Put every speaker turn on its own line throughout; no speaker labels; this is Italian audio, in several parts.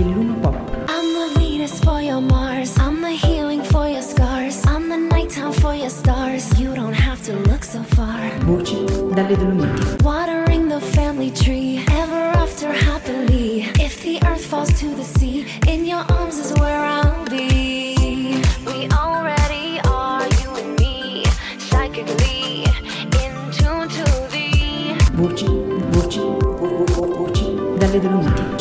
Belluno Pop.
I'm the Venus for your Mars. I'm the healing for your scars. I'm the nighttime for your stars. You don't have to look so far.
Voci dalle Dolomiti.
Watering the family tree. Ever after happily. If the earth falls to the sea, in your arms is where I'll be. We already are, you and me. Psychically. In tune to the
Voci, voci, vo- vo- vo- voci dalle Dolomiti.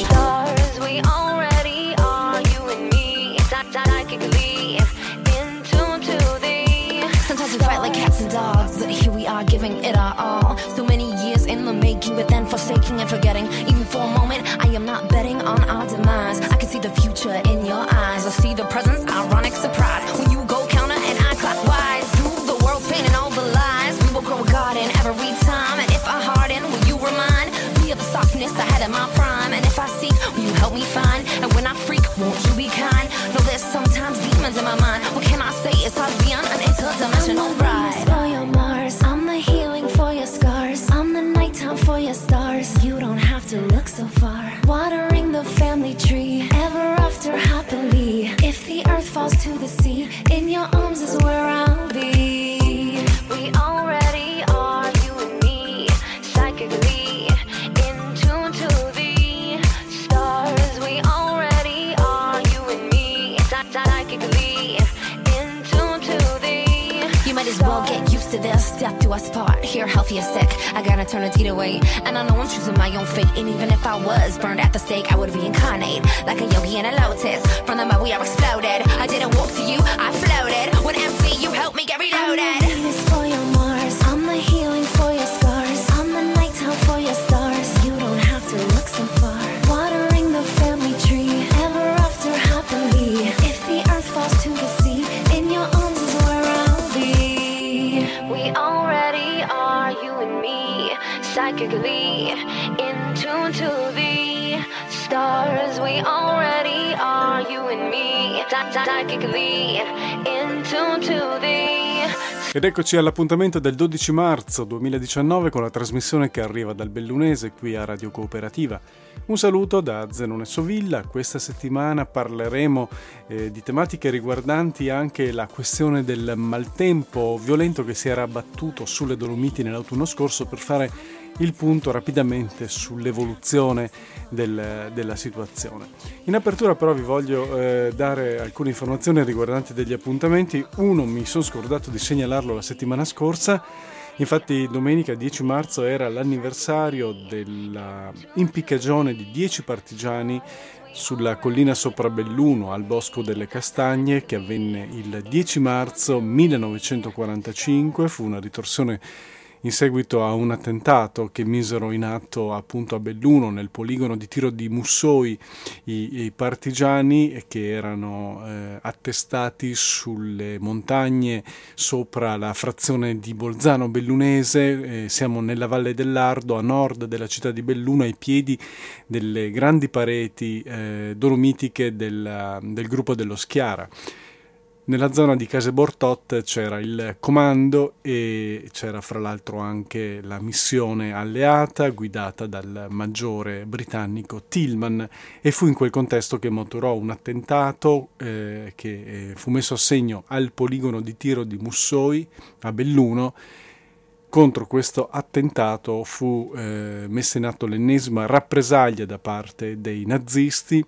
Ed eccoci all'appuntamento del 12 marzo 2019 con la trasmissione che arriva dal Bellunese qui a Radio Cooperativa. Un saluto da Zenone Sovilla, questa settimana parleremo eh, di tematiche riguardanti anche la questione del maltempo violento che si era abbattuto sulle Dolomiti nell'autunno scorso per fare il punto rapidamente sull'evoluzione del- della situazione. In apertura però vi voglio eh, dare alcune informazioni riguardanti degli appuntamenti. Uno mi sono scordato di segnalarlo la settimana scorsa. Infatti domenica 10 marzo era l'anniversario della impiccagione di 10 partigiani sulla collina sopra Belluno al Bosco delle Castagne che avvenne il 10 marzo 1945. Fu una ritorsione in seguito a un attentato che misero in atto appunto a Belluno nel poligono di tiro di Mussoi i, i partigiani che erano eh, attestati sulle montagne sopra la frazione di Bolzano Bellunese, eh, siamo nella Valle dell'Ardo a nord della città di Belluno ai piedi delle grandi pareti eh, dolomitiche del, del gruppo dello Schiara. Nella zona di Case Bortot c'era il comando e c'era fra l'altro anche la missione alleata guidata dal maggiore britannico Tillman e fu in quel contesto che motorò un attentato eh, che eh, fu messo a segno al poligono di tiro di Mussoi a Belluno. Contro questo attentato fu eh, messa in atto l'ennesima rappresaglia da parte dei nazisti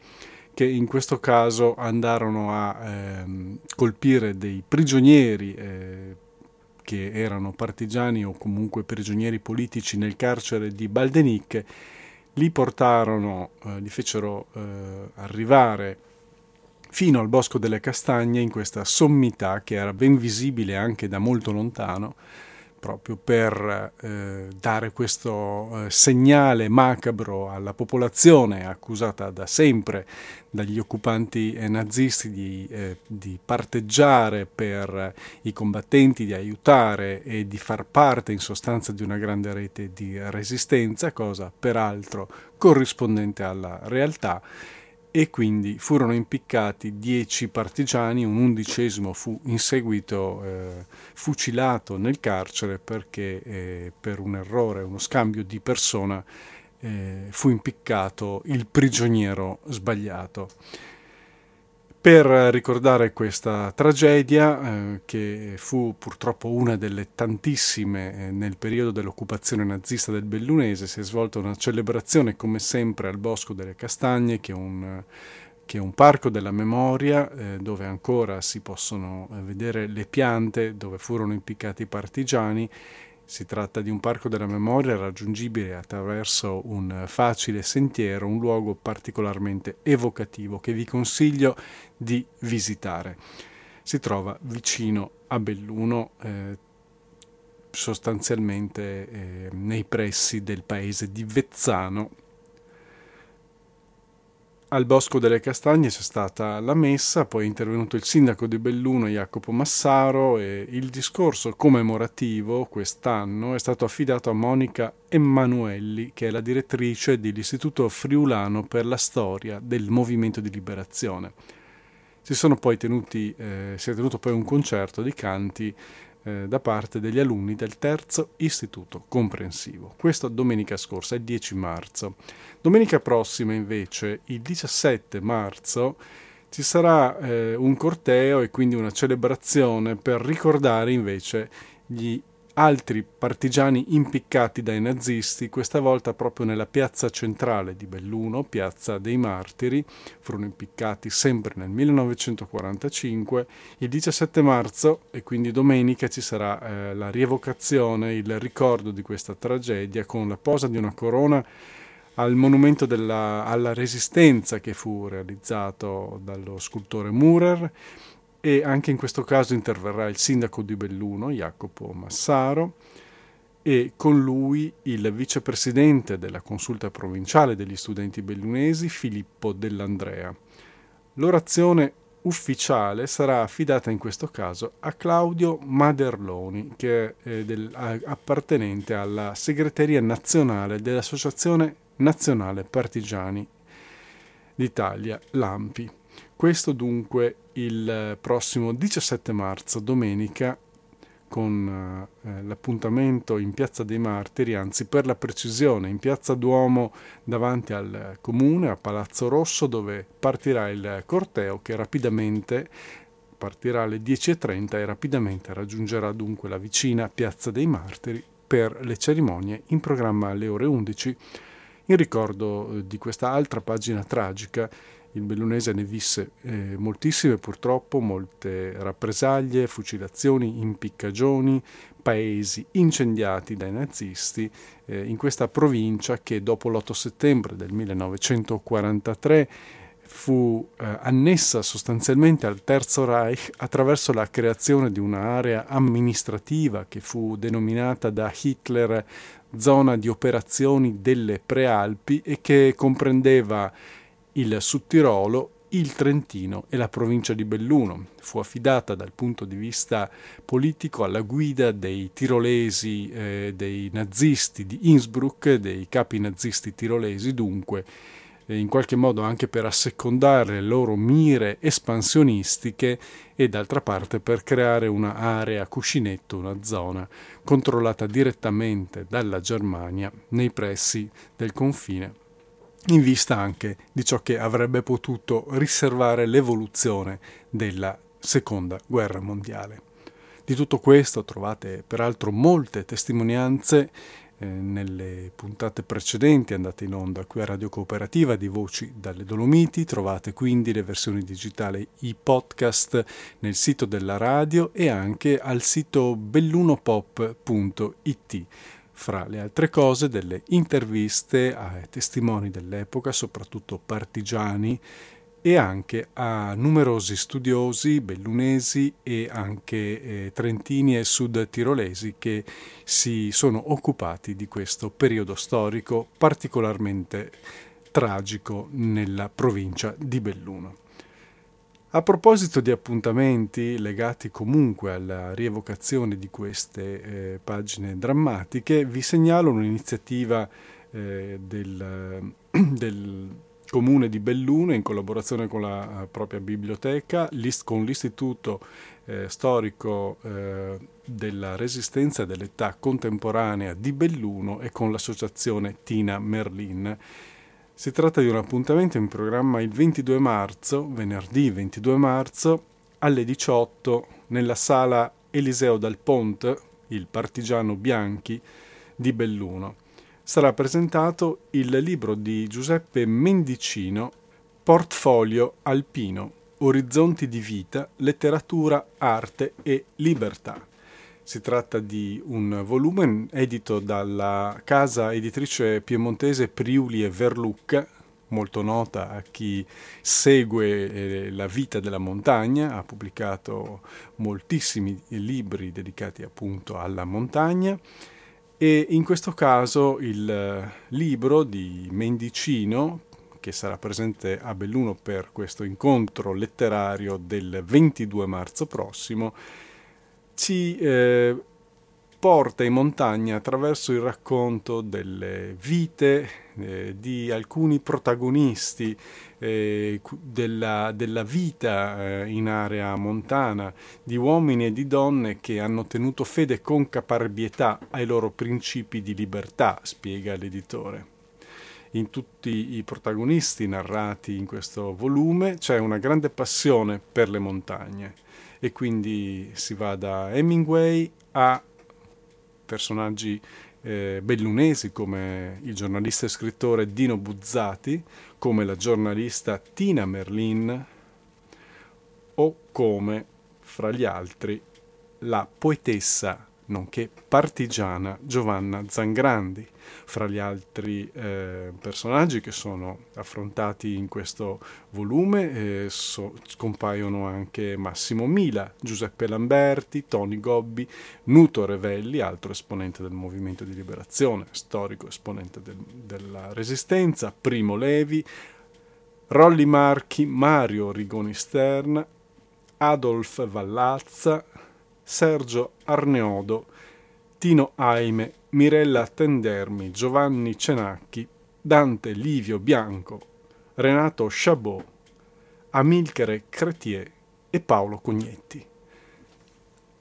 che in questo caso andarono a ehm, colpire dei prigionieri eh, che erano partigiani o comunque prigionieri politici nel carcere di Baldenic, li portarono, eh, li fecero eh, arrivare fino al Bosco delle Castagne in questa sommità che era ben visibile anche da molto lontano proprio per eh, dare questo eh, segnale macabro alla popolazione accusata da sempre dagli occupanti eh, nazisti di, eh, di parteggiare per i combattenti, di aiutare e di far parte in sostanza di una grande rete di resistenza, cosa peraltro corrispondente alla realtà. E quindi furono impiccati dieci partigiani, un undicesimo fu in seguito eh, fucilato nel carcere perché eh, per un errore, uno scambio di persona, eh, fu impiccato il prigioniero sbagliato. Per ricordare questa tragedia, eh, che fu purtroppo una delle tantissime eh, nel periodo dell'occupazione nazista del Bellunese, si è svolta una celebrazione come sempre al Bosco delle Castagne, che è un, che è un parco della memoria eh, dove ancora si possono eh, vedere le piante dove furono impiccati i partigiani si tratta di un parco della memoria raggiungibile attraverso un facile sentiero, un luogo particolarmente evocativo che vi consiglio di visitare. Si trova vicino a Belluno, eh, sostanzialmente eh, nei pressi del paese di Vezzano, al Bosco delle Castagne c'è stata la messa, poi è intervenuto il sindaco di Belluno Jacopo Massaro e il discorso commemorativo quest'anno è stato affidato a Monica Emanuelli, che è la direttrice dell'Istituto Friulano per la Storia del Movimento di Liberazione. Si, tenuti, eh, si è tenuto poi un concerto di canti eh, da parte degli alunni del terzo istituto comprensivo. Questo domenica scorsa, il 10 marzo. Domenica prossima invece, il 17 marzo, ci sarà eh, un corteo e quindi una celebrazione per ricordare invece gli altri partigiani impiccati dai nazisti, questa volta proprio nella piazza centrale di Belluno, piazza dei Martiri, furono impiccati sempre nel 1945. Il 17 marzo, e quindi domenica, ci sarà eh, la rievocazione, il ricordo di questa tragedia con la posa di una corona al monumento della, alla resistenza che fu realizzato dallo scultore Murer e anche in questo caso interverrà il sindaco di Belluno, Jacopo Massaro, e con lui il vicepresidente della consulta provinciale degli studenti bellunesi, Filippo Dell'Andrea. L'orazione ufficiale sarà affidata in questo caso a Claudio Maderloni, che è del, appartenente alla segreteria nazionale dell'Associazione Nazionale Partigiani d'Italia, l'AMPI. Questo dunque il prossimo 17 marzo, domenica, con eh, l'appuntamento in Piazza dei Martiri, anzi per la precisione in Piazza Duomo davanti al comune, a Palazzo Rosso, dove partirà il corteo che rapidamente partirà alle 10.30 e rapidamente raggiungerà dunque la vicina Piazza dei Martiri per le cerimonie in programma alle ore 11 in ricordo eh, di questa altra pagina tragica il bellunese ne visse eh, moltissime purtroppo, molte rappresaglie, fucilazioni, impiccagioni, paesi incendiati dai nazisti eh, in questa provincia che dopo l'8 settembre del 1943 fu eh, annessa sostanzialmente al Terzo Reich attraverso la creazione di un'area amministrativa che fu denominata da Hitler zona di operazioni delle Prealpi e che comprendeva il Sudtirolo, il Trentino e la provincia di Belluno. Fu affidata dal punto di vista politico alla guida dei tirolesi, eh, dei nazisti di Innsbruck, dei capi nazisti tirolesi dunque, eh, in qualche modo anche per assecondare le loro mire espansionistiche e d'altra parte per creare un'area cuscinetto, una zona controllata direttamente dalla Germania nei pressi del confine in vista anche di ciò che avrebbe potuto riservare l'evoluzione della seconda guerra mondiale. Di tutto questo trovate peraltro molte testimonianze eh, nelle puntate precedenti andate in onda qui a Radio Cooperativa di Voci dalle Dolomiti, trovate quindi le versioni digitali, i podcast nel sito della radio e anche al sito bellunopop.it fra le altre cose delle interviste ai testimoni dell'epoca, soprattutto partigiani, e anche a numerosi studiosi bellunesi e anche eh, trentini e sud tirolesi che si sono occupati di questo periodo storico particolarmente tragico nella provincia di Belluno. A proposito di appuntamenti legati comunque alla rievocazione di queste eh, pagine drammatiche, vi segnalo un'iniziativa eh, del, del, comune di Belluno in collaborazione con la propria biblioteca, con l'Istituto eh, Storico eh, della Resistenza dell'Età Contemporanea di Belluno e con l'associazione Tina Merlin. Si tratta di un appuntamento in programma il 22 marzo, venerdì 22 marzo, alle 18 nella sala Eliseo Dal Ponte, il partigiano Bianchi di Belluno. Sarà presentato il libro di Giuseppe Mendicino, Portfolio Alpino, Orizzonti di vita, letteratura, arte e libertà. Si tratta di un volume edito dalla casa editrice piemontese Priuli e Verlucca, molto nota a chi segue eh, la vita della montagna, ha pubblicato moltissimi libri dedicati appunto alla montagna. E in questo caso il libro di Mendicino, che sarà presente a Belluno per questo incontro letterario del 22 marzo prossimo, ci eh, porta in montagna attraverso il racconto delle vite eh, di alcuni protagonisti eh, della, della, vita eh, in area montana, di uomini e di donne che hanno tenuto fede con caparbietà ai loro principi di libertà, spiega l'editore. In tutti i protagonisti narrati in questo volume c'è una grande passione per le montagne e quindi si va da Hemingway a personaggi eh, bellunesi come il giornalista e scrittore Dino Buzzati, come la giornalista Tina Merlin o come, fra gli altri, la poetessa nonché partigiana Giovanna Zangrandi, fra gli altri eh, personaggi che sono affrontati in questo volume eh, so, compaiono anche Massimo Mila, Giuseppe Lamberti, Tony Gobbi, Nuto Revelli, altro esponente del movimento di liberazione, storico esponente del, della resistenza, Primo Levi, Rolli Marchi, Mario Rigoni Stern, Adolf Vallazza, Sergio Arneodo, Tino Aime, Mirella Tendermi, Giovanni Cenacchi, Dante Livio Bianco, Renato Chabot, Amilcare Cretier e Paolo Cognetti.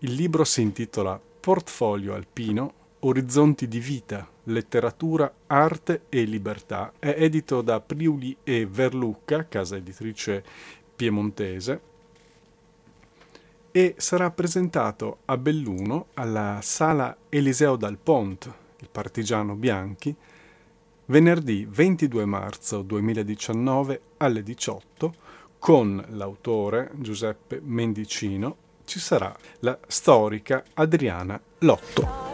Il libro si intitola Portfolio alpino, Orizzonti di vita, letteratura, arte e libertà. È edito da Priuli e Verlucca, casa editrice piemontese, e sarà presentato a Belluno alla Sala Eliseo Dal Pont, il partigiano Bianchi, venerdì 22 marzo 2019 alle 18 con l'autore Giuseppe Mendicino ci sarà la storica Adriana Lotto.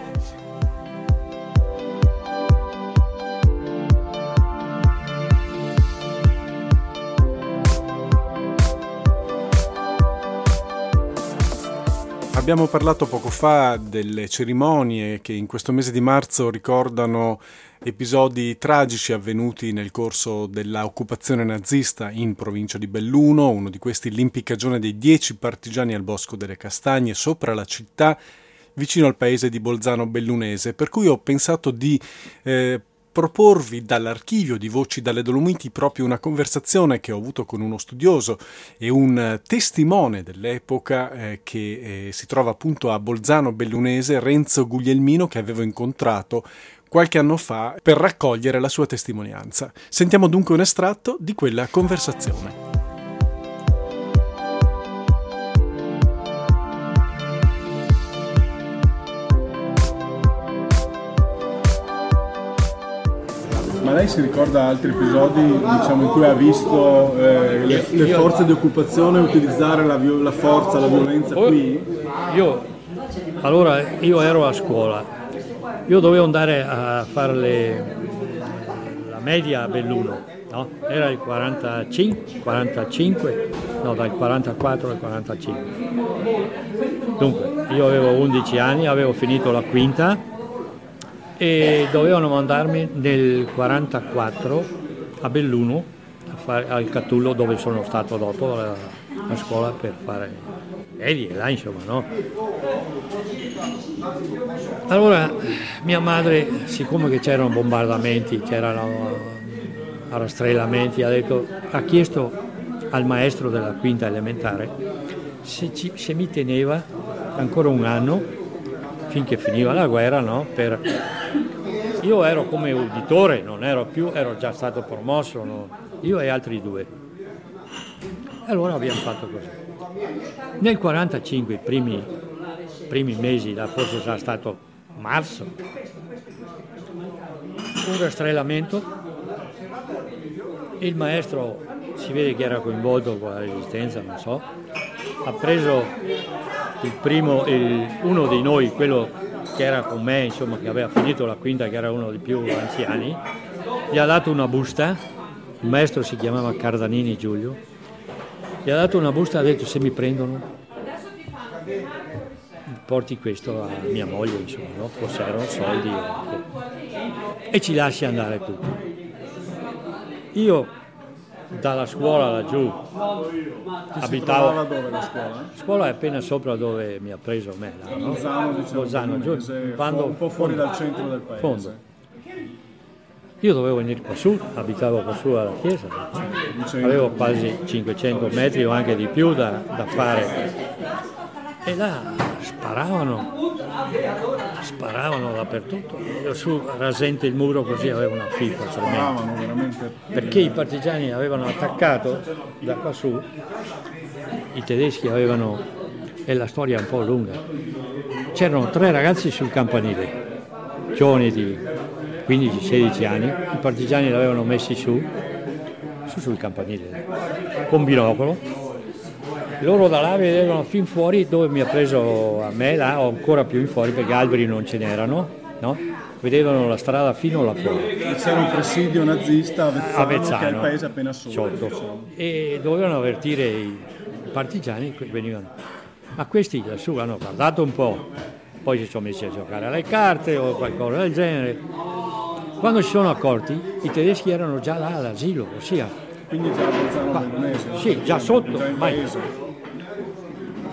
Abbiamo parlato poco fa delle cerimonie che in questo mese di marzo ricordano episodi tragici avvenuti nel corso dell'occupazione nazista in provincia di Belluno, uno di questi l'impiccagione dei dieci partigiani al Bosco delle Castagne sopra la città vicino al paese di Bolzano Bellunese, per cui ho pensato di eh, proporvi dall'archivio di Voci dalle Dolomiti proprio una conversazione che ho avuto con uno studioso e un testimone dell'epoca eh, che eh, si trova appunto a Bolzano Bellunese, Renzo Guglielmino, che avevo incontrato qualche anno fa per raccogliere la sua testimonianza. Sentiamo dunque un estratto di quella conversazione. Ma lei si ricorda altri episodi diciamo, in cui ha visto eh, le, le, forze di occupazione utilizzare la, la forza, la violenza qui?
Io, allora, io ero a scuola, io dovevo andare a fare le, la media a Belluno, no? era il 45, 45, no dal 44 al 45. Dunque, io avevo 11 anni, avevo finito la quinta e dovevano mandarmi nel 44 a Belluno a fare, al Catullo dove sono stato dopo la, la scuola per fare medie là insomma no allora mia madre siccome che c'erano bombardamenti c'erano a rastrellamenti, ha, detto, ha chiesto al maestro della quinta elementare se, ci, se mi teneva ancora un anno finché finiva la guerra, no? per... Io ero come uditore, non ero più, ero già stato promosso, no? io e altri due. E allora abbiamo fatto così. Nel 1945, i primi, primi mesi, forse sarà stato marzo, un rastrellamento, il maestro si vede che era coinvolto con la resistenza, non so, ha preso il primo, il, uno di noi, quello che era con me, insomma, che aveva finito la quinta, che era uno dei più anziani, gli ha dato una busta, il maestro si chiamava Cardanini Giulio, gli ha dato una busta e ha detto se mi prendono porti questo a mia moglie, insomma, no? forse erano soldi e ci lasci andare tutti. Io dalla scuola laggiù abitavo
Trovava dove la scuola?
la scuola è appena sopra dove mi ha preso me là, no?
Lozano, diciamo,
Lozano, giù, quando-
un po' fuori
fondo.
dal centro del paese.
fondo io dovevo venire qua su abitavo qua su alla chiesa avevo quasi 500 metri o anche di più da, da fare e là sparavano sparavano dappertutto. Io su rasente il muro così avevo una fifa
veramente.
perché i partigiani avevano attaccato da qua su, i tedeschi avevano, e la storia è un po' lunga, c'erano tre ragazzi sul campanile, giovani di 15-16 anni, i partigiani li avevano messi su, su sul campanile, con binocolo, loro da là vedevano fin fuori dove mi ha preso a me, là o ancora più in fuori perché alberi non ce n'erano, no? vedevano la strada fino là fuori.
C'era un presidio nazista a Vezzano,
Avezzano,
che è il paese appena sotto.
e dovevano avvertire i partigiani che venivano. Ma questi lassù hanno guardato un po', poi si sono messi a giocare alle carte o qualcosa del genere. Quando si sono accorti, i tedeschi erano già là all'asilo, ossia,
Quindi già a Vezzano
sì, già sotto,
Già.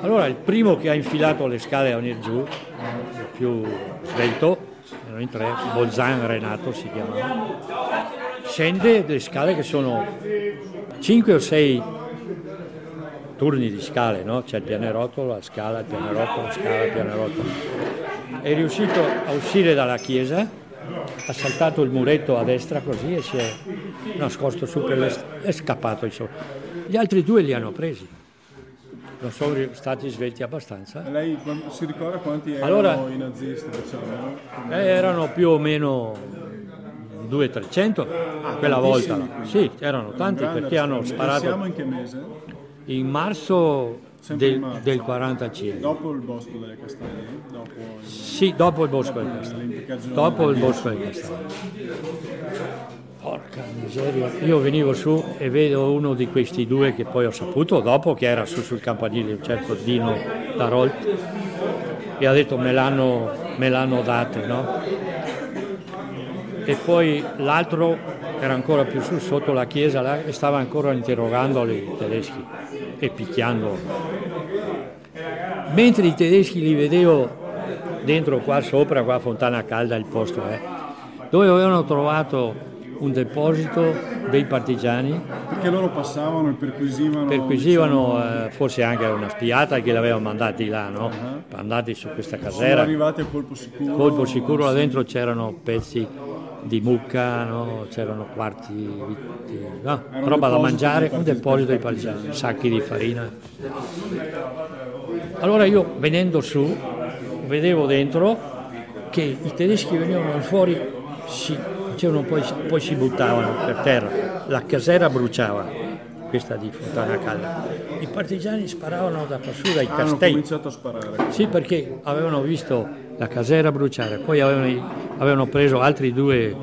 Allora il primo che ha infilato le scale a venire giù, il più svelto, erano in tre, Bolzan Renato si chiamava, scende le scale che sono 5 o 6 turni di scale, no? c'è il pianerottolo, la scala, il pianerottolo, la scala, il pianerottolo. È riuscito a uscire dalla chiesa, ha saltato il muretto a destra così e si è nascosto su per le... è scappato insomma. Gli altri due li hanno presi, non sono stati svelti abbastanza.
Lei si ricorda quanti erano
Allora-
i nazisti, diciamo?
Eh, erano più o meno 200-300 quella volta. là. Sì, erano tanti perché hanno
risparmio. E Siamo
sparato
in che mese?
in marzo del, del 45.
Dopo il bosco delle Castaglie? Dopo il-
Sì, dopo il Bosco del Castello.
l'impiccagione
Dopo il Bosco del Castello. Porca miseria, io venivo su e vedo uno di questi due che poi ho saputo dopo che era su sul campanile, un certo Dino Darolt, e ha detto me l'hanno, me l'hanno dato, no? E poi l'altro era ancora più su, sotto la chiesa là, e stava ancora interrogando i tedeschi e picchiando. Mentre i tedeschi li vedevo dentro qua sopra, qua a Fontana Calda il posto è, dove avevano trovato un deposito dei partigiani,
Perché loro passavano e perquisivano...
perquisivano eh, forse anche una spiata che li avevano mandati là, no? andati su questa
Sono
casera,
arrivati a colpo sicuro.
colpo sicuro là dentro c'erano pezzi di mucca, no? c'erano quarti di, no, roba da mangiare, un deposito di partigiani, sacchi di farina. Allora io venendo su vedevo dentro che i tedeschi venivano fuori, si, facevano poi, poi si buttavano per terra, la casera bruciava, questa di Fontana Calda. I partigiani sparavano da su dai
Hanno
castelli.
cominciato a sparare.
Sì, perché avevano visto la casera bruciare, poi avevano, avevano preso altri due,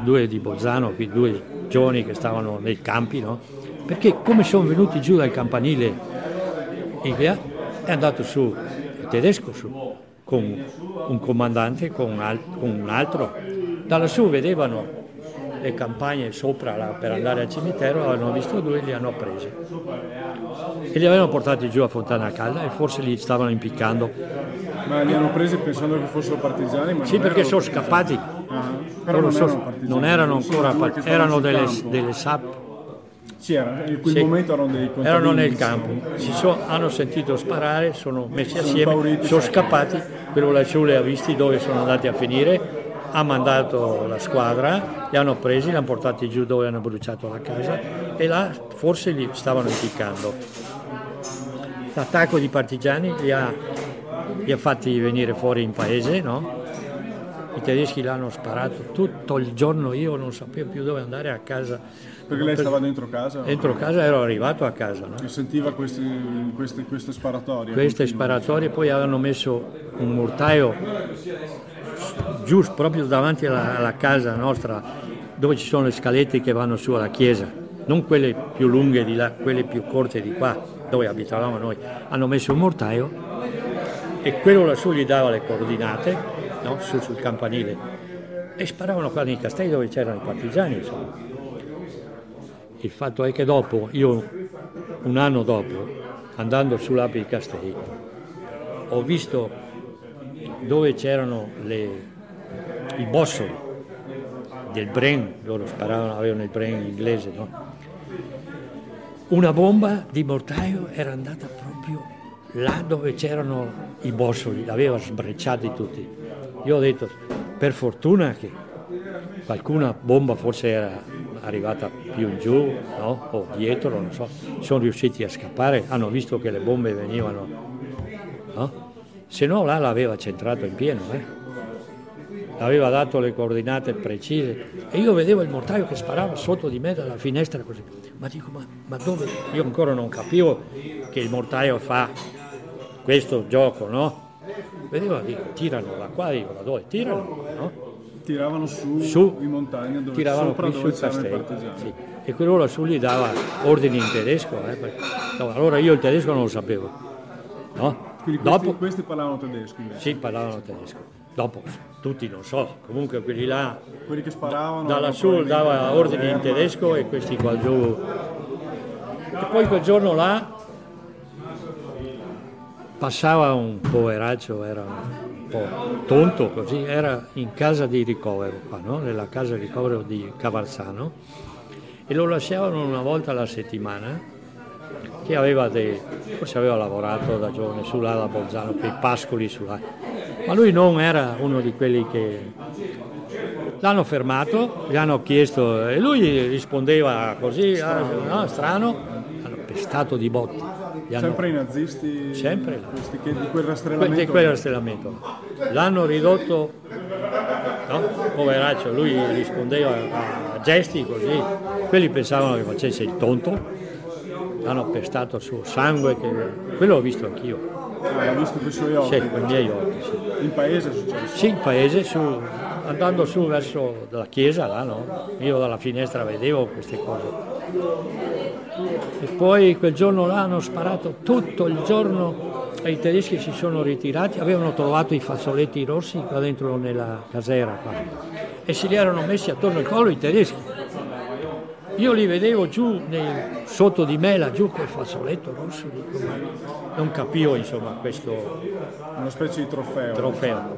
due di Bolzano, due giovani che stavano nei campi, no? Perché come sono venuti giù dal campanile via, è andato su il tedesco su, con un comandante, con un altro. Da lassù vedevano le campagne sopra là, per andare al cimitero, avevano visto due e li hanno presi. E li avevano portati giù a Fontana Calda e forse li stavano impiccando.
Ma li hanno presi pensando che fossero partigiani?
Sì, perché sono
partigiani.
scappati.
Ah, Però non
so-
erano partigiani,
non erano
sono
ancora,
due
part-
che stavano
erano delle, delle SAP,
Sì, era, in quel
Sì.
momento erano dei
erano nel campo, si so- hanno sentito sparare, sono messi
Sono
assieme, sono scappati, quello lassù li ha visti dove sono andati a finire, ha mandato la squadra, li hanno presi, li hanno portati giù dove hanno bruciato la casa e là forse li stavano impiccando. L'attacco di partigiani li ha, li ha fatti venire fuori in paese, no? I tedeschi l'hanno sparato tutto il giorno, io non sapevo più dove andare a casa.
Perché lei stava dentro casa?
Dentro casa ero arrivato a casa, no?
E sentiva questi, queste, queste sparatorie.
Queste sparatorie poi avevano messo un mortaio giù proprio davanti alla, alla casa nostra dove ci sono le scalette che vanno su alla chiesa, non quelle più lunghe di là, quelle più corte di qua, dove abitavamo noi. Hanno messo un mortaio e quello lassù gli dava le coordinate, no? su sul campanile, e sparavano qua nei castelli dove c'erano i partigiani. Insomma. Il fatto è che dopo, io un anno dopo, andando sull'Api di Castelli, ho visto dove c'erano le- i bossoli del Bren, loro sparavano, avevano il Bren inglese, no? Una bomba di mortaio era andata proprio là dove c'erano i bossoli, l'aveva sbrecciati tutti. Io ho detto, per fortuna che qualcuna bomba forse era arrivata più in giù, no? o dietro, non so, sono riusciti a scappare, hanno visto che le bombe venivano, no? se no là l'aveva centrato in pieno, eh? Aveva dato le coordinate precise e io vedevo il mortaio che sparava sotto di me dalla finestra così, ma dico ma, ma dove? Io ancora non capivo che il mortaio fa questo gioco, no? Vedevo, dico, tirano da qua, dico, da dove? Tirano, no?
Tiravano su,
Su,
in montagna dove,
tiravano
sopra dove
sul castello. sì. E quello lassù gli dava ordini in tedesco. eh, perché- no, allora io il tedesco non lo sapevo. No?
Quindi questi,
Dopo,
questi parlavano tedesco invece.
sì, parlavano tedesco. Dopo, tutti non so, comunque quelli là,
Quelli che sparavano.
da lassù dava ordini in tedesco e questi qua giù. E poi quel giorno là passava un poveraccio, era un po' tonto così, era in casa di ricovero qua, no? nella casa di ricovero di Cavarzano e lo lasciavano una volta alla settimana che aveva dei, forse aveva lavorato da giovane su là da Bolzano, quei pascoli su là, ma lui non era uno di quelli che L'hanno fermato, gli hanno chiesto e lui rispondeva così, ah, no, strano, hanno pestato di hanno-
Sempre i nazisti.
Sempre.
Questi che, di quel
que-
rastrellamento.
di quel rastrellamento. L'hanno ridotto, no? poveraccio, lui rispondeva a gesti così, quelli pensavano che facesse il tonto, l'hanno pestato su sangue, che... quello l'ho visto anch'io,
Ah, l'ho visto con i suoi occhi.
sì, con i miei occhi. Sì.
In paese è successo.
Sì, in paese, su, andando su verso la chiesa, là, no? Io dalla finestra vedevo queste cose. E poi quel giorno là hanno sparato tutto il giorno e i tedeschi si sono ritirati, avevano trovato i fazzoletti rossi qua dentro nella casera qua. e se li erano messi attorno al collo i tedeschi. Io li vedevo giù nei- sotto di me, laggiù quel fazzoletto rosso, dico, non capivo insomma questo
Una specie di trofeo.
trofeo.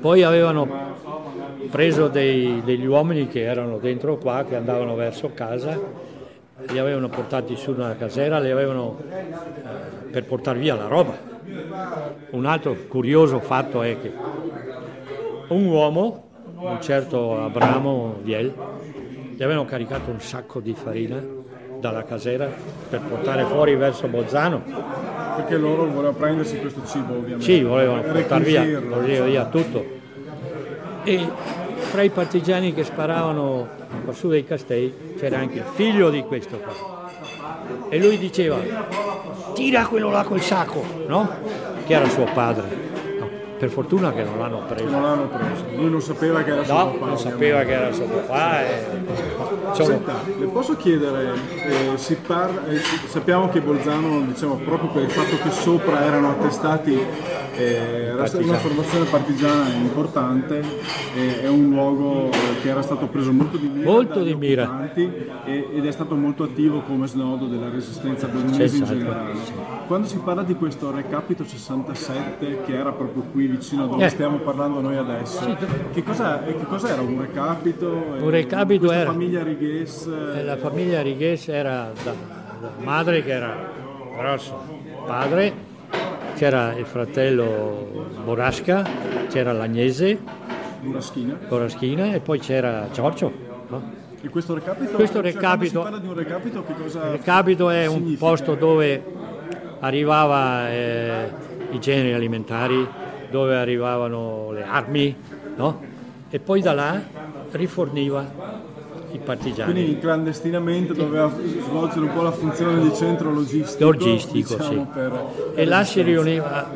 Poi avevano preso dei- degli uomini che erano dentro qua, che andavano verso casa, li avevano portati su una casera, li avevano eh, per portare via la roba. Un altro curioso fatto è che un uomo, un certo Abramo Viel, gli avevano caricato un sacco di farina dalla casera per portare fuori verso Bolzano.
Perché loro volevano prendersi questo cibo, ovviamente.
Sì, volevano portare via, portare via tutto. E fra i partigiani che sparavano qua su dei castelli c'era anche il figlio di questo qua. E lui diceva, tira quello là col sacco, no? Che era suo padre. Per fortuna che non l'hanno preso.
Non l'hanno preso. Lui non sapeva che era suo
No,
papà,
non sapeva che era suo papà. E...
Senta, le posso chiedere, eh, si parla- eh, sappiamo che Bolzano, diciamo, proprio per il fatto che sopra erano attestati
era stata una formazione partigiana importante, eh, è un luogo che era stato preso molto di mira,
molto di mira.
ed è stato molto attivo come snodo della resistenza bellunese in generale. Quando si parla di questo recapito 67 che era proprio qui vicino dove eh. stiamo parlando noi adesso, sì. che, cosa, che cosa era un recapito?
Un recapito
era...
La
famiglia Righes?
La famiglia Righes era da, da madre che era grosso, padre c'era il fratello Borasca, c'era l'Agnese,
Boraschina.
Boraschina e poi c'era Giorgio. No?
E questo recapito?
Questo
cioè,
recapito,
di un recapito,
recapito è
significa?
un posto dove arrivava eh, i generi alimentari, dove arrivavano le armi, no? e poi da là riforniva i partigiani.
Quindi clandestinamente doveva svolgere un po' la funzione di centro logistico.
Logistico,
diciamo,
sì.
Per,
e là si riuniva,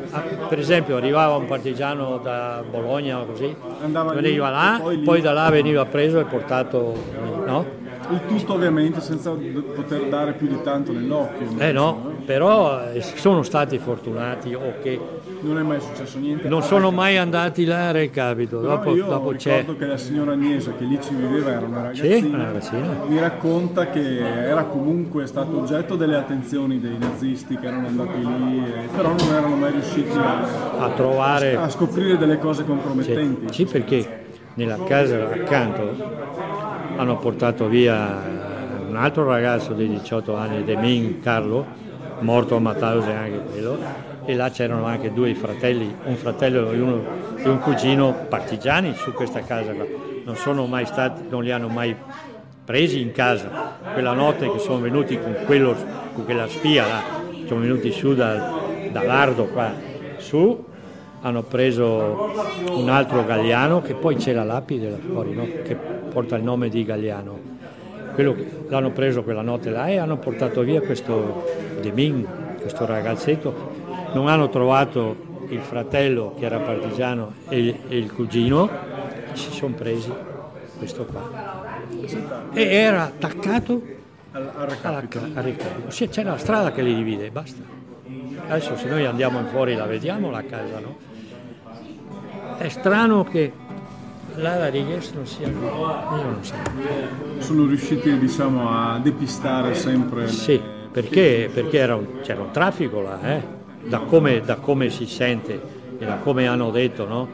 per esempio arrivava un partigiano da Bologna o così, Andava veniva lì, là, poi, poi, da là veniva preso e portato, no?
Il tutto ovviamente senza poter dare più di tanto nell'occhio.
Eh no, però eh, sono stati fortunati o che
non è mai successo niente.
Non sono mai andati là a recapito. Dopo,
io
dopo
ricordo
c'è.
che la signora Agnesa che lì ci viveva era una ragazzina,
sì, una ragazzina.
Mi racconta che era comunque stato oggetto delle attenzioni dei nazisti che erano andati lì, eh, però non erano mai riusciti a,
a trovare
a scoprire delle cose compromettenti.
Sì, sì perché nella casa accanto hanno portato via un altro ragazzo di 18 anni, Demin Carlo, morto a Matause anche quello, e là c'erano anche due fratelli, un fratello e, uno, e un cugino partigiani su questa casa qua. Non sono mai stati, non li hanno mai presi in casa. Quella notte che sono venuti con, quello, con quella spia là, sono venuti su dal, dall'Ardo qua, su, hanno preso un altro Galliano, che poi c'è la lapide là fuori, no? che porta il nome di Galliano. Quello, l'hanno preso quella notte là e hanno portato via questo Demin, questo ragazzetto. Non hanno trovato il fratello che era partigiano e, e il cugino, si sono presi questo qua. E era attaccato
al, al recapito.
Alla, al recapito. Sì, c'è la strada che li divide, basta. Adesso se noi andiamo fuori la vediamo la casa, no? È strano che la Righes non sia io non so.
Sono riusciti diciamo a depistare sempre le...
Sì, perché, perché un, c'era un traffico là, eh? da, come, da come si sente e da come hanno detto, no?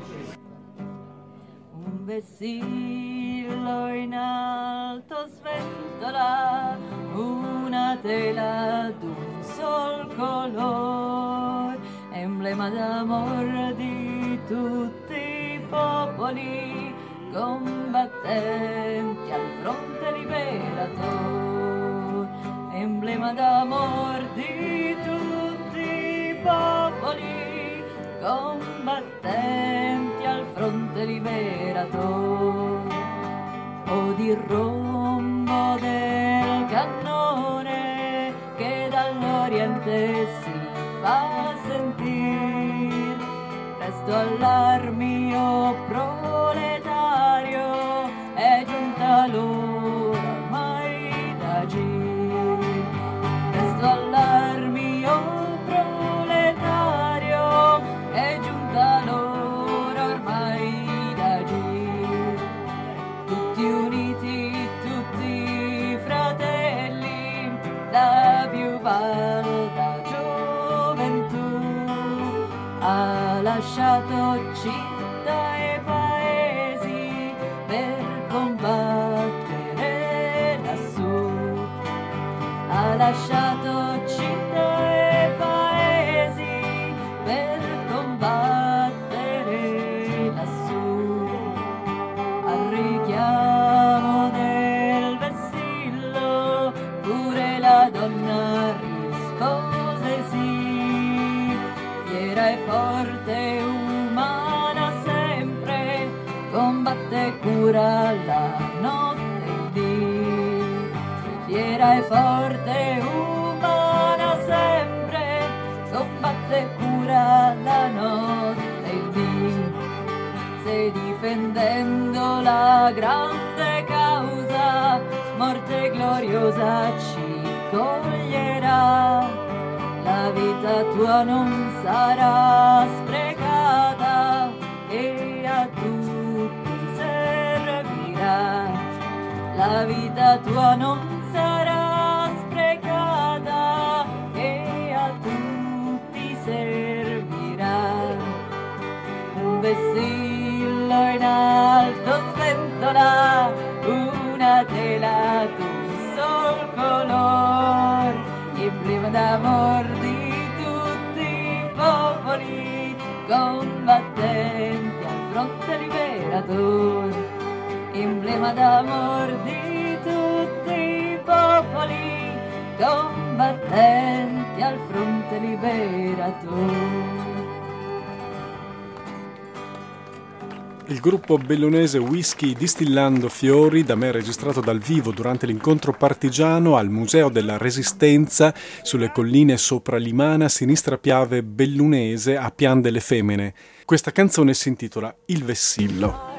Un vessillo in alto sventola, una tela d'un sol color, emblema d'amor di tutti popoli combattenti al fronte liberator, emblema d'amor di tutti i popoli combattenti al fronte liberator. O di rombo del cannone che dall'oriente si fa sentire presto all'armio proletario è giunta l'ora ormai d'agire presto all'armio proletario è giunta l'ora ormai d'agire tutti uniti tutti fratelli la più valda lasciato città e paesi per combattere lassù. Ha lasciato città e forte, umana sempre, combatte e cura la notte dì. Fiera e forte, umana sempre, combatte e cura la notte dì. Se difendendo la grande causa, morte gloriosa ci coglierà abitatua non sarà sprecata e a tutti servirà. La vita tua non sarà sprecata e a tutti servirà. Un vessillo in alto sventola, una tela d'un sol color, emblema d'amor popoli, combattenti al fronte liberator, emblema d'amor di tutti i popoli, combattenti al fronte liberator.
Il gruppo bellunese Whisky Distillando Fiori, da me registrato dal vivo durante l'incontro partigiano al Museo della Resistenza sulle colline sopra Limana, sinistra Piave Bellunese a Pian delle Femmine. Questa canzone si intitola Il Vessillo.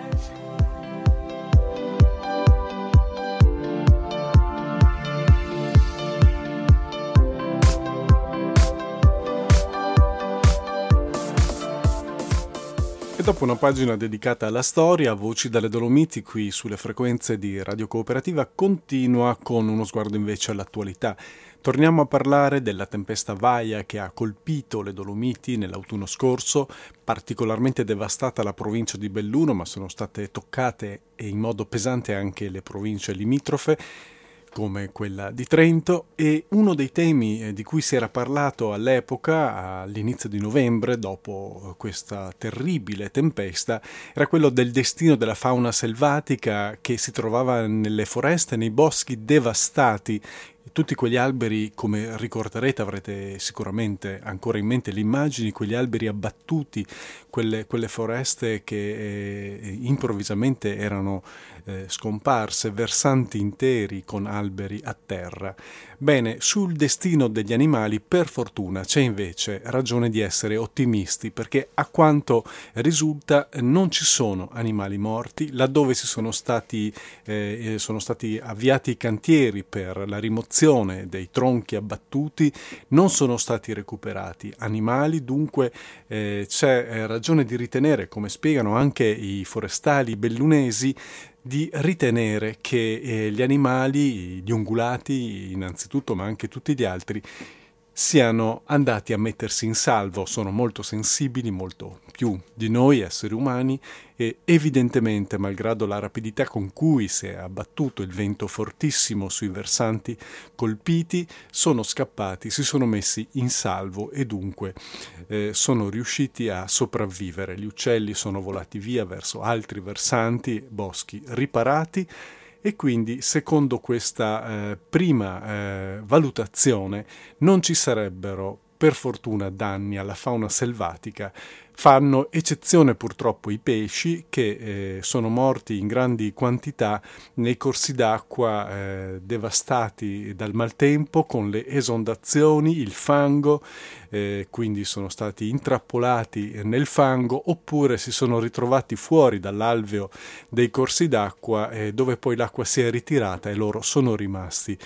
E dopo una pagina dedicata alla storia, Voci dalle Dolomiti qui sulle frequenze di Radio Cooperativa continua con uno sguardo invece all'attualità. Torniamo a parlare della tempesta Vaia che ha colpito le Dolomiti nell'autunno scorso, particolarmente devastata la provincia di Belluno, ma sono state toccate e in modo pesante anche le province limitrofe come quella di Trento e uno dei temi eh, di cui si era parlato all'epoca, all'inizio di novembre, dopo questa terribile tempesta, era quello del destino della fauna selvatica che si trovava nelle foreste, nei boschi devastati. Tutti quegli alberi, come ricorderete, avrete sicuramente ancora in mente le immagini, quegli alberi abbattuti, quelle, quelle foreste che eh, improvvisamente erano eh, scomparse, versanti interi con alberi a terra. Bene, sul destino degli animali, per fortuna, c'è invece ragione di essere ottimisti, perché a quanto risulta non ci sono animali morti, laddove si sono stati, eh, sono stati avviati i cantieri per la rimozione dei tronchi abbattuti, non sono stati recuperati animali, dunque eh, c'è eh, ragione di ritenere, come spiegano anche i forestali bellunesi, di ritenere che eh, gli animali, gli ungulati innanzitutto, ma anche tutti gli altri, siano andati a mettersi in salvo, sono molto sensibili, molto più di noi esseri umani e evidentemente, malgrado la rapidità con cui si è abbattuto il vento fortissimo sui versanti colpiti, sono scappati, si sono messi in salvo e dunque eh, sono riusciti a sopravvivere. Gli uccelli sono volati via verso altri versanti, boschi riparati e quindi secondo questa eh, prima eh, valutazione non ci sarebbero per fortuna danni alla fauna selvatica Fanno eccezione purtroppo i pesci che eh, sono morti in grandi quantità nei corsi d'acqua eh, devastati dal maltempo con le esondazioni, il fango, eh, quindi sono stati intrappolati nel fango oppure si sono ritrovati fuori dall'alveo dei corsi d'acqua eh, dove poi l'acqua si è ritirata e loro sono rimasti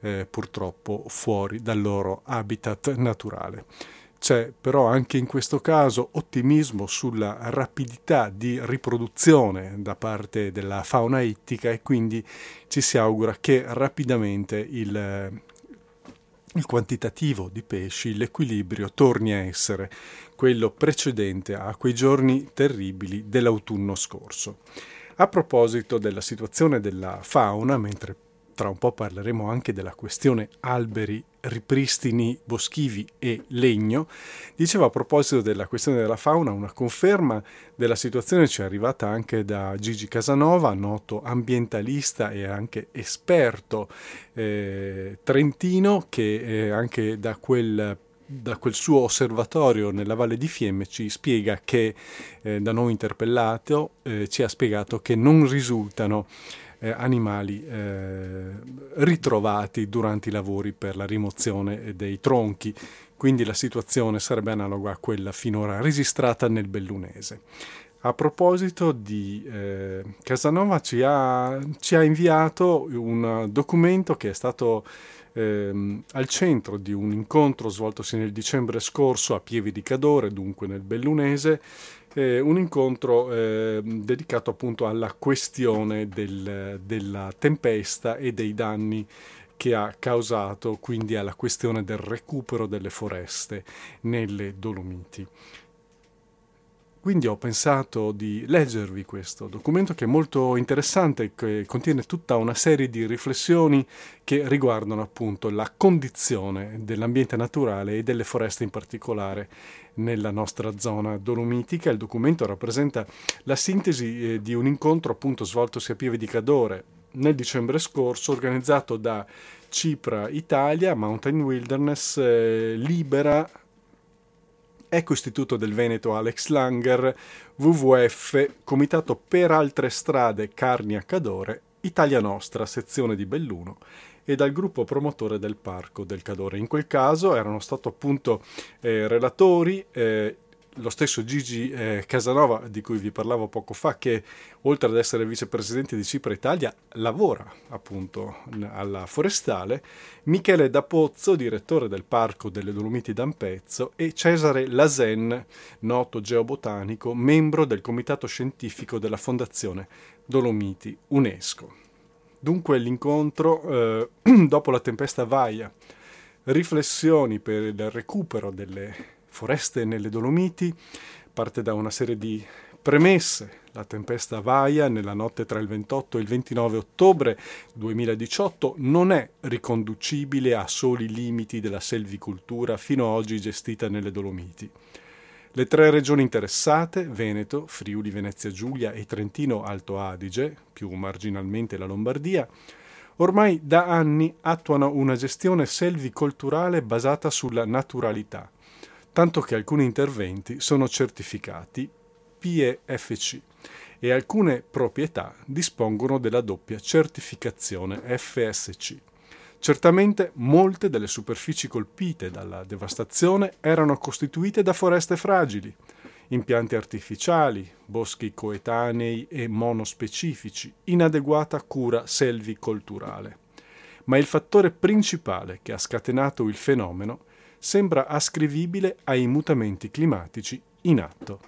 eh, purtroppo fuori dal loro habitat naturale. C'è però anche in questo caso ottimismo sulla rapidità di riproduzione da parte della fauna ittica e quindi ci si augura che rapidamente il, il quantitativo di pesci, l'equilibrio torni a essere quello precedente a quei giorni terribili dell'autunno scorso. A proposito della situazione della fauna, mentre tra un po' parleremo anche della questione alberi, ripristini boschivi e legno. Dicevo a proposito della questione della fauna, una conferma della situazione ci è arrivata anche da Gigi Casanova, noto ambientalista e anche esperto eh, trentino, che eh, anche da quel da quel suo osservatorio nella Valle di Fiemme ci spiega che, eh, da noi interpellato, eh, ci ha spiegato che non risultano eh, animali eh, ritrovati durante i lavori per la rimozione dei tronchi, quindi la situazione sarebbe analoga a quella finora registrata nel Bellunese. A proposito di eh, Casanova ci ha, ci ha, inviato un documento che è stato ehm, al centro di un incontro svoltosi nel dicembre scorso a Pieve di Cadore, dunque nel Bellunese, eh, un incontro eh, dedicato appunto alla questione del, della tempesta e dei danni che ha causato, quindi alla questione del recupero delle foreste nelle Dolomiti. Quindi ho pensato di leggervi questo documento che è molto interessante, che contiene tutta una serie di riflessioni che riguardano appunto la condizione dell'ambiente naturale e delle foreste in particolare nella nostra zona dolomitica. Il documento rappresenta la sintesi eh, di un incontro appunto svoltosi a Pieve di Cadore nel dicembre scorso, organizzato da Cipra Italia, Mountain Wilderness, eh, Libera Ecco Istituto del Veneto Alex Langer, WWF, Comitato per altre strade Carnia Cadore, Italia Nostra, sezione di Belluno e dal gruppo promotore del Parco del Cadore. In quel caso erano stati appunto eh, relatori eh, lo stesso Gigi eh, Casanova, di cui vi parlavo poco fa, che oltre ad essere vicepresidente di Cipra Italia, lavora appunto alla forestale, Michele D'Apozzo, direttore del Parco delle Dolomiti d'Ampezzo, e Cesare Lasen, noto geobotanico, membro del comitato scientifico della Fondazione Dolomiti UNESCO. Dunque l'incontro, eh, dopo la tempesta Vaia, riflessioni per il recupero delle foreste nelle Dolomiti, parte da una serie di premesse. La tempesta Vaia nella notte tra il 28 e il 29 ottobre 2018 non è riconducibile a soli limiti della selvicoltura fino ad oggi gestita nelle Dolomiti. Le tre regioni interessate, Veneto, Friuli Venezia Giulia e Trentino Alto Adige, più marginalmente la Lombardia, ormai da anni attuano una gestione selvicolturale basata sulla naturalità tanto che alcuni interventi sono certificati PEFC e alcune proprietà dispongono della doppia certificazione FSC. Certamente molte delle superfici colpite dalla devastazione erano costituite da foreste fragili, impianti artificiali, boschi coetanei e monospecifici, inadeguata cura selvicolturale. Ma il fattore principale che ha scatenato il fenomeno sembra ascrivibile ai mutamenti climatici in atto.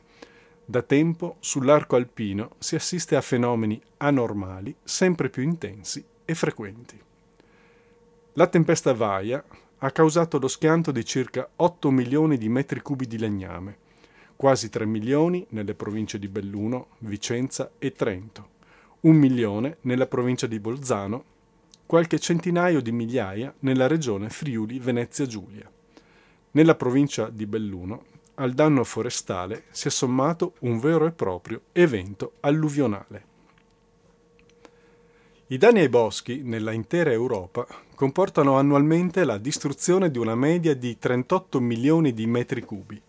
Da tempo sull'arco alpino si assiste a fenomeni anormali sempre più intensi e frequenti. La tempesta Vaia ha causato lo schianto di circa 8 milioni di metri cubi di legname, quasi 3 milioni nelle province di Belluno, Vicenza e Trento, un milione nella provincia di Bolzano, qualche centinaio di migliaia nella regione Friuli Venezia Giulia. Nella provincia di Belluno al danno forestale si è sommato un vero e proprio evento alluvionale. I danni ai boschi nella intera Europa comportano annualmente la distruzione di una media di 38 milioni di metri cubi.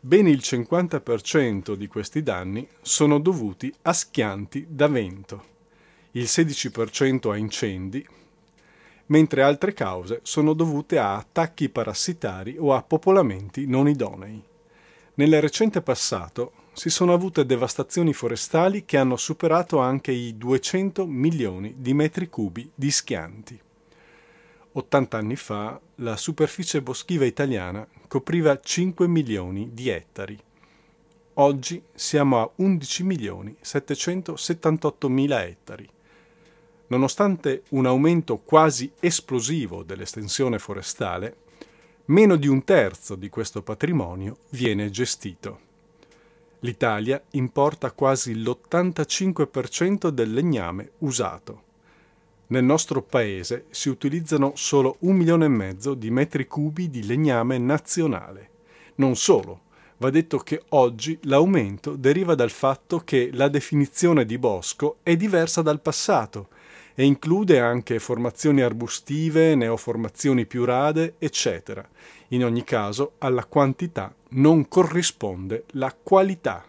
Ben il 50% di questi danni sono dovuti a schianti da vento, il 16% a incendi, mentre altre cause sono dovute a attacchi parassitari o a popolamenti non idonei. Nel recente passato si sono avute devastazioni forestali che hanno superato anche i 200 milioni di metri cubi di schianti. 80 anni fa la superficie boschiva italiana copriva 5 milioni di ettari. Oggi siamo a 11 milioni 778 mila ettari nonostante un aumento quasi esplosivo dell'estensione forestale, meno di un terzo di questo patrimonio viene gestito. L'Italia importa quasi l'85% del legname usato. Nel nostro paese si utilizzano solo un milione e mezzo di metri cubi di legname nazionale. Non solo, va detto che oggi l'aumento deriva dal fatto che la definizione di bosco è diversa dal passato e include anche formazioni arbustive, neoformazioni più rade, eccetera. In ogni caso, alla quantità non corrisponde la qualità.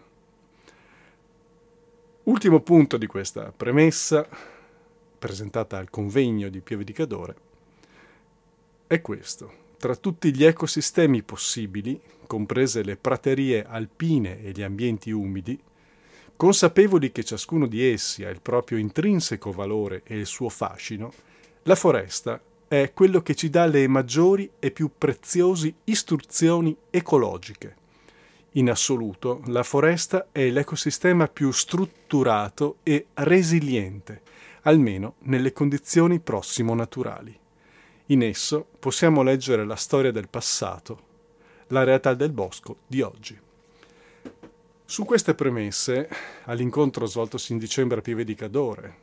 Ultimo punto di questa premessa, presentata al convegno di Pieve di Cadore, è questo. Tra tutti gli ecosistemi possibili, comprese le praterie alpine e gli ambienti umidi, Consapevoli che ciascuno di essi ha il proprio intrinseco valore e il suo fascino, la foresta è quello che ci dà le maggiori e più preziose istruzioni ecologiche. In assoluto, la foresta è l'ecosistema più strutturato e resiliente, almeno nelle condizioni prossimo naturali. In esso possiamo leggere la storia del passato, la realtà del bosco di oggi. Su queste premesse, all'incontro svoltosi in dicembre a Pieve di Cadore,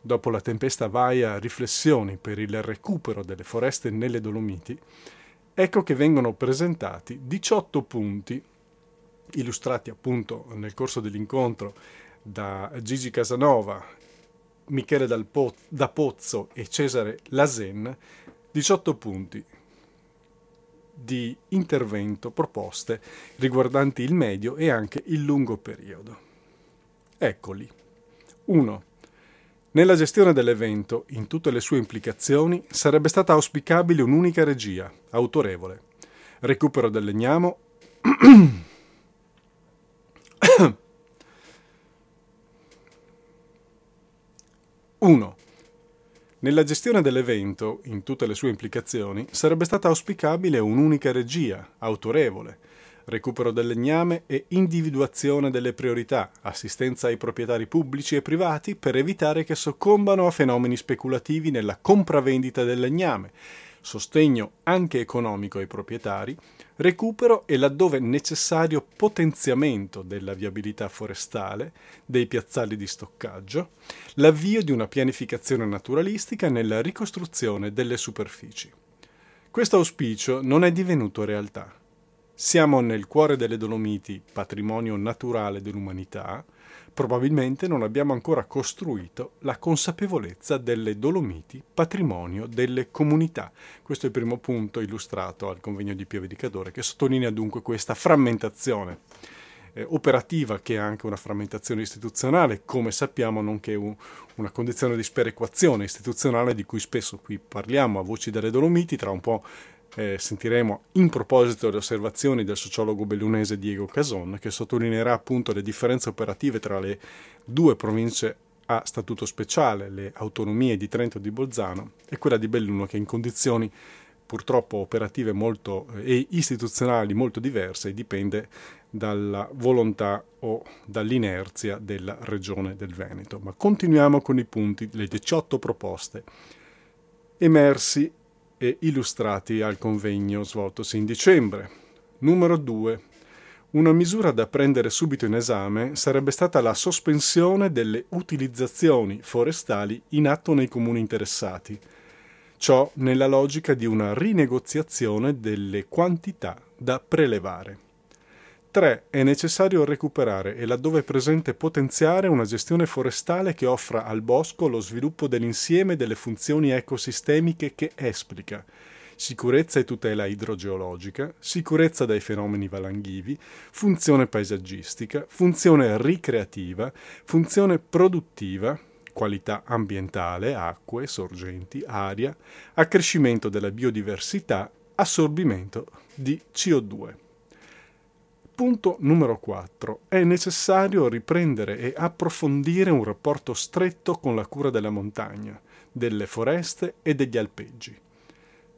dopo la tempesta Vaia Riflessioni per il recupero delle foreste nelle Dolomiti, ecco che vengono presentati 18 punti, illustrati appunto nel corso dell'incontro da Gigi Casanova, Michele da Pozzo e Cesare Lasen, 18 punti di intervento proposte riguardanti il medio e anche il lungo periodo. Eccoli. 1. Nella gestione dell'evento, in tutte le sue implicazioni, sarebbe stata auspicabile un'unica regia, autorevole. Recupero del legnamo. 1. Nella gestione dell'evento, in tutte le sue implicazioni, sarebbe stata auspicabile un'unica regia, autorevole, recupero del legname e individuazione delle priorità, assistenza ai proprietari pubblici e privati per evitare che soccombano a fenomeni speculativi nella compravendita del legname, sostegno anche economico ai proprietari, recupero e laddove necessario potenziamento della viabilità forestale, dei piazzali di stoccaggio, l'avvio di una pianificazione naturalistica nella ricostruzione delle superfici. Questo auspicio non è divenuto realtà. Siamo nel cuore delle Dolomiti, patrimonio naturale dell'umanità, probabilmente non abbiamo ancora costruito la consapevolezza delle Dolomiti, patrimonio delle comunità. Questo è il primo punto illustrato al convegno di Pieve di Cadore, che sottolinea dunque questa frammentazione eh, operativa che è anche una frammentazione istituzionale, come sappiamo, nonché un, una condizione di sperequazione istituzionale di cui spesso qui parliamo a voci delle Dolomiti, tra un po' eh, sentiremo in proposito le osservazioni del sociologo bellunese Diego Cason, che sottolineerà appunto le differenze operative tra le due province a statuto speciale, le autonomie di Trento e di Bolzano, e quella di Belluno che in condizioni purtroppo operative molto, eh, e istituzionali molto diverse dipende dalla volontà o dall'inerzia della regione del Veneto. Ma continuiamo con i punti, le 18 proposte emersi e illustrati al convegno svoltosi in dicembre. Numero 2. Una misura da prendere subito in esame sarebbe stata la sospensione delle utilizzazioni forestali in atto nei comuni interessati. Ciò nella logica di una rinegoziazione delle quantità da prelevare. 3. È necessario recuperare e laddove presente potenziare una gestione forestale che offra al bosco lo sviluppo dell'insieme delle funzioni ecosistemiche che esplica sicurezza e tutela idrogeologica, sicurezza dai fenomeni valanghivi, funzione paesaggistica, funzione ricreativa, funzione produttiva, qualità ambientale, acque, sorgenti, aria, accrescimento della biodiversità, assorbimento di CO2. Punto numero 4. È necessario riprendere e approfondire un rapporto stretto con la cura della montagna, delle foreste e degli alpeggi.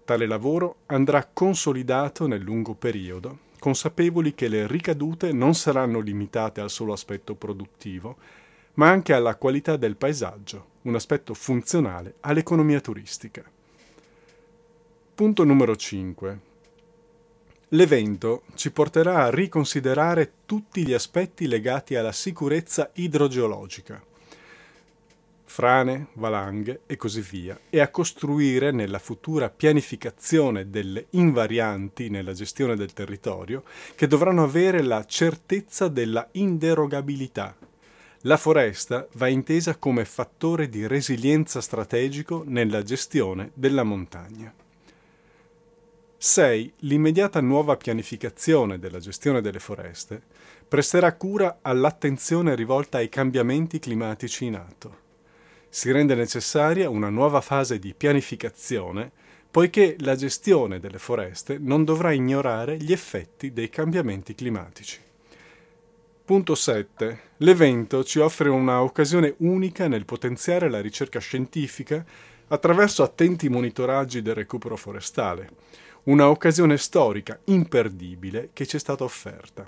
Tale lavoro andrà consolidato nel lungo periodo, consapevoli che le ricadute non saranno limitate al solo aspetto produttivo, ma anche alla qualità del paesaggio, un aspetto funzionale all'economia turistica. Punto numero 5. L'evento ci porterà a riconsiderare tutti gli aspetti legati alla sicurezza idrogeologica, frane, valanghe e così via, e a costruire nella futura pianificazione delle invarianti nella gestione del territorio che dovranno avere la certezza della inderogabilità. La foresta va intesa come fattore di resilienza strategico nella gestione della montagna. 6. L'immediata nuova pianificazione della gestione delle foreste presterà cura all'attenzione rivolta ai cambiamenti climatici in atto. Si rende necessaria una nuova fase di pianificazione poiché la gestione delle foreste non dovrà ignorare gli effetti dei cambiamenti climatici. Punto 7. L'evento ci offre una occasione unica nel potenziare la ricerca scientifica attraverso attenti monitoraggi del recupero forestale una occasione storica imperdibile che ci è stata offerta.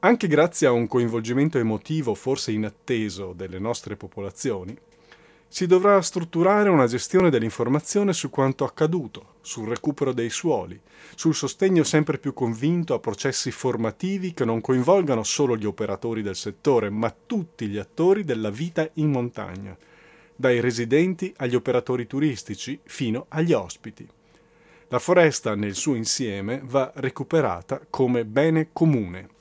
Anche grazie a un coinvolgimento emotivo forse inatteso delle nostre popolazioni, si dovrà strutturare una gestione dell'informazione su quanto accaduto, sul recupero dei suoli, sul sostegno sempre più convinto a processi formativi che non coinvolgano solo gli operatori del settore, ma tutti gli attori della vita in montagna, dai residenti agli operatori turistici fino agli ospiti. La foresta nel suo insieme va recuperata come bene comune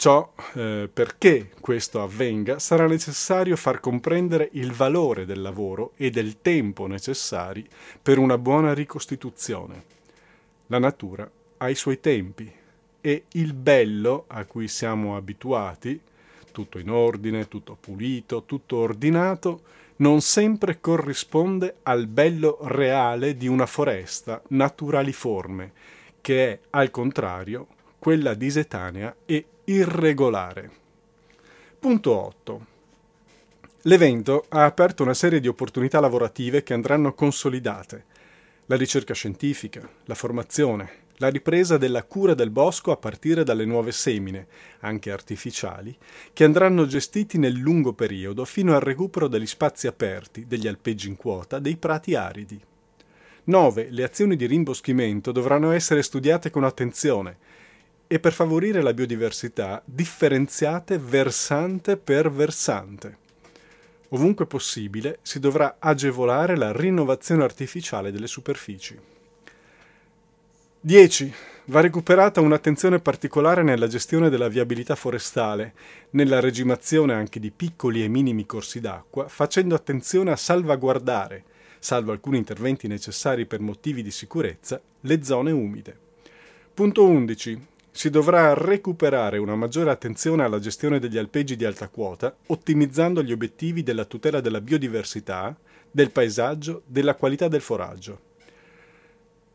Ciò eh, perché questo avvenga sarà necessario far comprendere il valore del lavoro e del tempo necessari per una buona ricostituzione. La natura ha i suoi tempi e il bello a cui siamo abituati, tutto in ordine, tutto pulito, tutto ordinato, non sempre corrisponde al bello reale di una foresta naturaliforme, che è al contrario quella disetanea e irregolare. Punto 8. L'evento ha aperto una serie di opportunità lavorative che andranno consolidate. La ricerca scientifica, la formazione, la ripresa della cura del bosco a partire dalle nuove semine, anche artificiali, che andranno gestiti nel lungo periodo fino al recupero degli spazi aperti, degli alpeggi in quota, dei prati aridi. 9. Le azioni di rimboschimento dovranno essere studiate con attenzione, e per favorire la biodiversità differenziate versante per versante. Ovunque possibile si dovrà agevolare la rinnovazione artificiale delle superfici. 10. Va recuperata un'attenzione particolare nella gestione della viabilità forestale, nella regimazione anche di piccoli e minimi corsi d'acqua, facendo attenzione a salvaguardare, salvo alcuni interventi necessari per motivi di sicurezza, le zone umide. Punto 11 si dovrà recuperare una maggiore attenzione alla gestione degli alpeggi di alta quota, ottimizzando gli obiettivi della tutela della biodiversità, del paesaggio, della qualità del foraggio.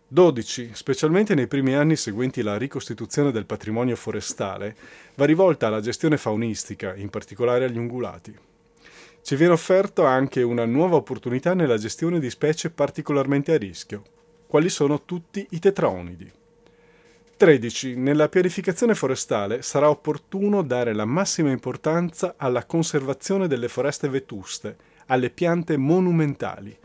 12. Specialmente nei primi anni seguenti la ricostituzione del patrimonio forestale, va rivolta alla gestione faunistica, in particolare agli ungulati. Ci viene offerto anche una nuova opportunità nella gestione di specie particolarmente a rischio, quali sono tutti i tetraonidi. 13. Nella pianificazione forestale sarà opportuno dare la massima importanza alla conservazione delle foreste vetuste, alle piante monumentali.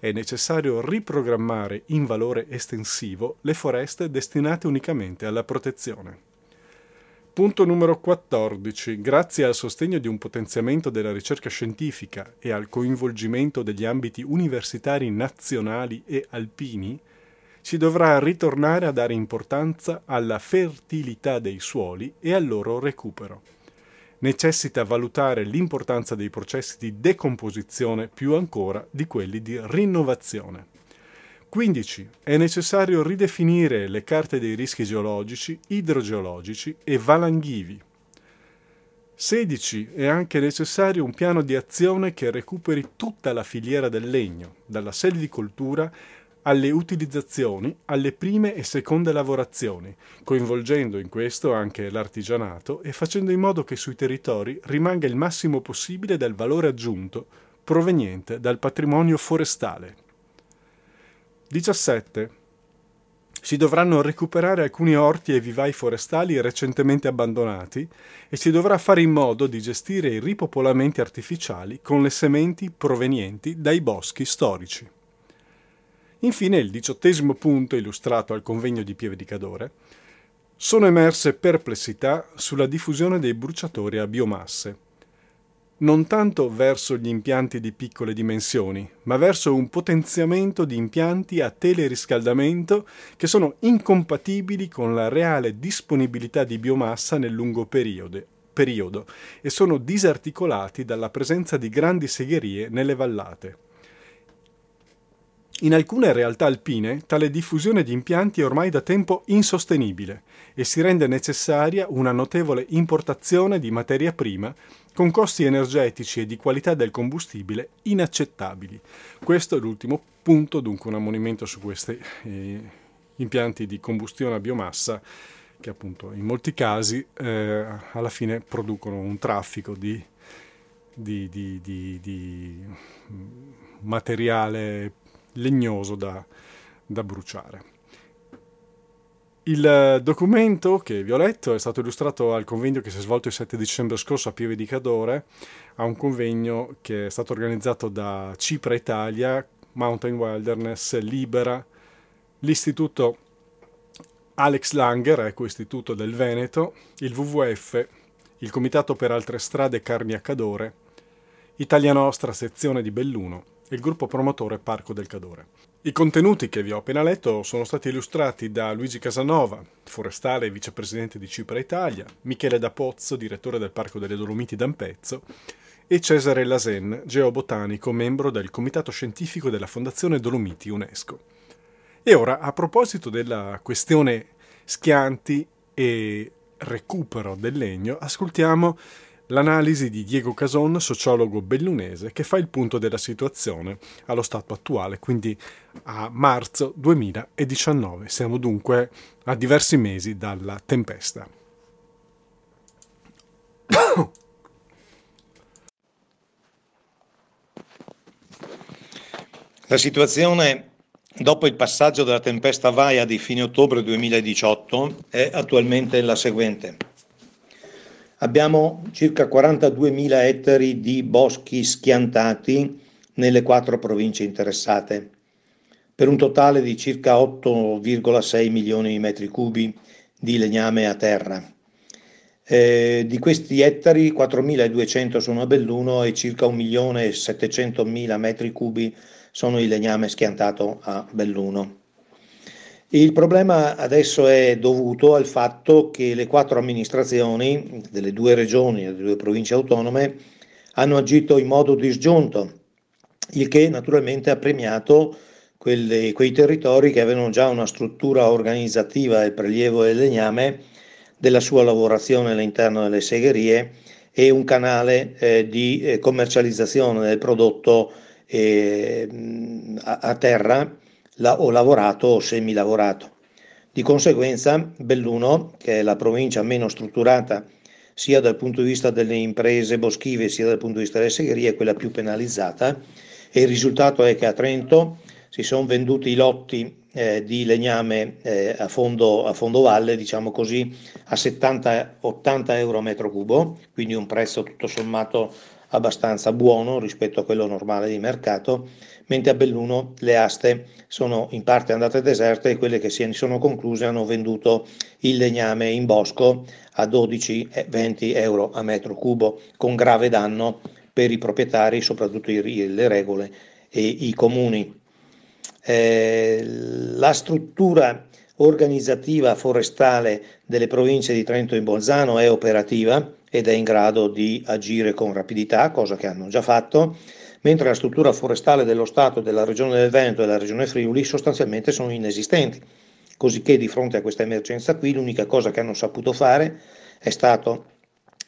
È necessario riprogrammare in valore estensivo le foreste destinate unicamente alla protezione. Punto numero 14. Grazie al sostegno di un potenziamento della ricerca scientifica e al coinvolgimento degli ambiti universitari nazionali e alpini, si dovrà ritornare a dare importanza alla fertilità dei suoli e al loro recupero. Necessita valutare l'importanza dei processi di decomposizione più ancora di quelli di rinnovazione. 15. È necessario ridefinire le carte dei rischi geologici, idrogeologici e valanghivi. 16. È anche necessario un piano di azione che recuperi tutta la filiera del legno, dalla selvicoltura alle utilizzazioni, alle prime e seconde lavorazioni, coinvolgendo in questo anche l'artigianato e facendo in modo che sui territori rimanga il massimo possibile del valore aggiunto proveniente dal patrimonio forestale. 17. Si dovranno recuperare alcuni orti e vivai forestali recentemente abbandonati e si dovrà fare in modo di gestire i ripopolamenti artificiali con le sementi provenienti dai boschi storici. Infine, il diciottesimo punto illustrato al convegno di Pieve di Cadore, sono emerse perplessità sulla diffusione dei bruciatori a biomasse, non tanto verso gli impianti di piccole dimensioni, ma verso un potenziamento di impianti a teleriscaldamento che sono incompatibili con la reale disponibilità di biomassa nel lungo periodo, periodo e sono disarticolati dalla presenza di grandi segherie nelle vallate. In alcune realtà alpine tale diffusione di impianti è ormai da tempo insostenibile e si rende necessaria una notevole importazione di materia prima con costi energetici e di qualità del combustibile inaccettabili. Questo è l'ultimo punto, dunque un ammonimento su questi eh, impianti di combustione a biomassa che appunto in molti casi eh, alla fine producono un traffico di, di, di, di materiale legnoso da, da bruciare. Il documento che vi ho letto è stato illustrato al convegno che si è svolto il 7 dicembre scorso a Pieve di Cadore, a un convegno che è stato organizzato da Cipra Italia, Mountain Wilderness, Libera, l'Istituto Alex Langer, Eco Istituto del Veneto, il WWF, il Comitato per Altre Strade Carni a Cadore, Italia Nostra, sezione di Belluno il gruppo promotore Parco del Cadore. I contenuti che vi ho appena letto sono stati illustrati da Luigi Casanova, forestale e vicepresidente di Cipra Italia, Michele D'Apozzo, direttore del Parco delle Dolomiti d'Ampezzo, e Cesare Lasen, geobotanico, membro del Comitato Scientifico della Fondazione Dolomiti UNESCO. E ora, a proposito della questione schianti e recupero del legno, ascoltiamo l'analisi di Diego Cason, sociologo bellunese, che fa il punto della situazione allo stato attuale, quindi a marzo 2019. Siamo dunque a diversi mesi dalla tempesta.
La situazione dopo il passaggio della tempesta Vaia di fine ottobre 2018 è attualmente la seguente. Abbiamo circa 42.000 ettari di boschi schiantati nelle quattro province interessate, per un totale di circa 8,6 milioni di metri cubi di legname a terra. Eh, di questi ettari 4.200 sono a Belluno e circa 1.700.000 metri cubi sono il legname schiantato a Belluno. Il problema adesso è dovuto al fatto che le quattro amministrazioni delle due regioni e delle due province autonome hanno agito in modo disgiunto, il che naturalmente ha premiato quelle, quei territori che avevano già una struttura organizzativa del prelievo del legname, della sua lavorazione all'interno delle segherie e un canale eh, di eh, commercializzazione del prodotto eh, a, a terra la, o lavorato o semilavorato. Di conseguenza Belluno, che è la provincia meno strutturata sia dal punto di vista delle imprese boschive sia dal punto di vista delle segherie, è quella più penalizzata e il risultato è che a Trento si sono venduti i lotti eh, di legname eh, a, fondo, a fondo valle, diciamo così, a 70-80 euro a metro cubo, quindi un prezzo tutto sommato abbastanza buono rispetto a quello normale di mercato, mentre a Belluno le aste sono in parte andate deserte e quelle che si sono concluse hanno venduto il legname in bosco a 12-20 euro a metro cubo, con grave danno per i proprietari, soprattutto le regole e i comuni. Eh, la struttura organizzativa forestale delle province di Trento e Bolzano è operativa ed è in grado di agire con rapidità, cosa che hanno già fatto, mentre la struttura forestale dello Stato, della Regione del Veneto e della Regione Friuli sostanzialmente sono inesistenti. Cosicché di fronte a questa emergenza qui l'unica cosa che hanno saputo fare è stato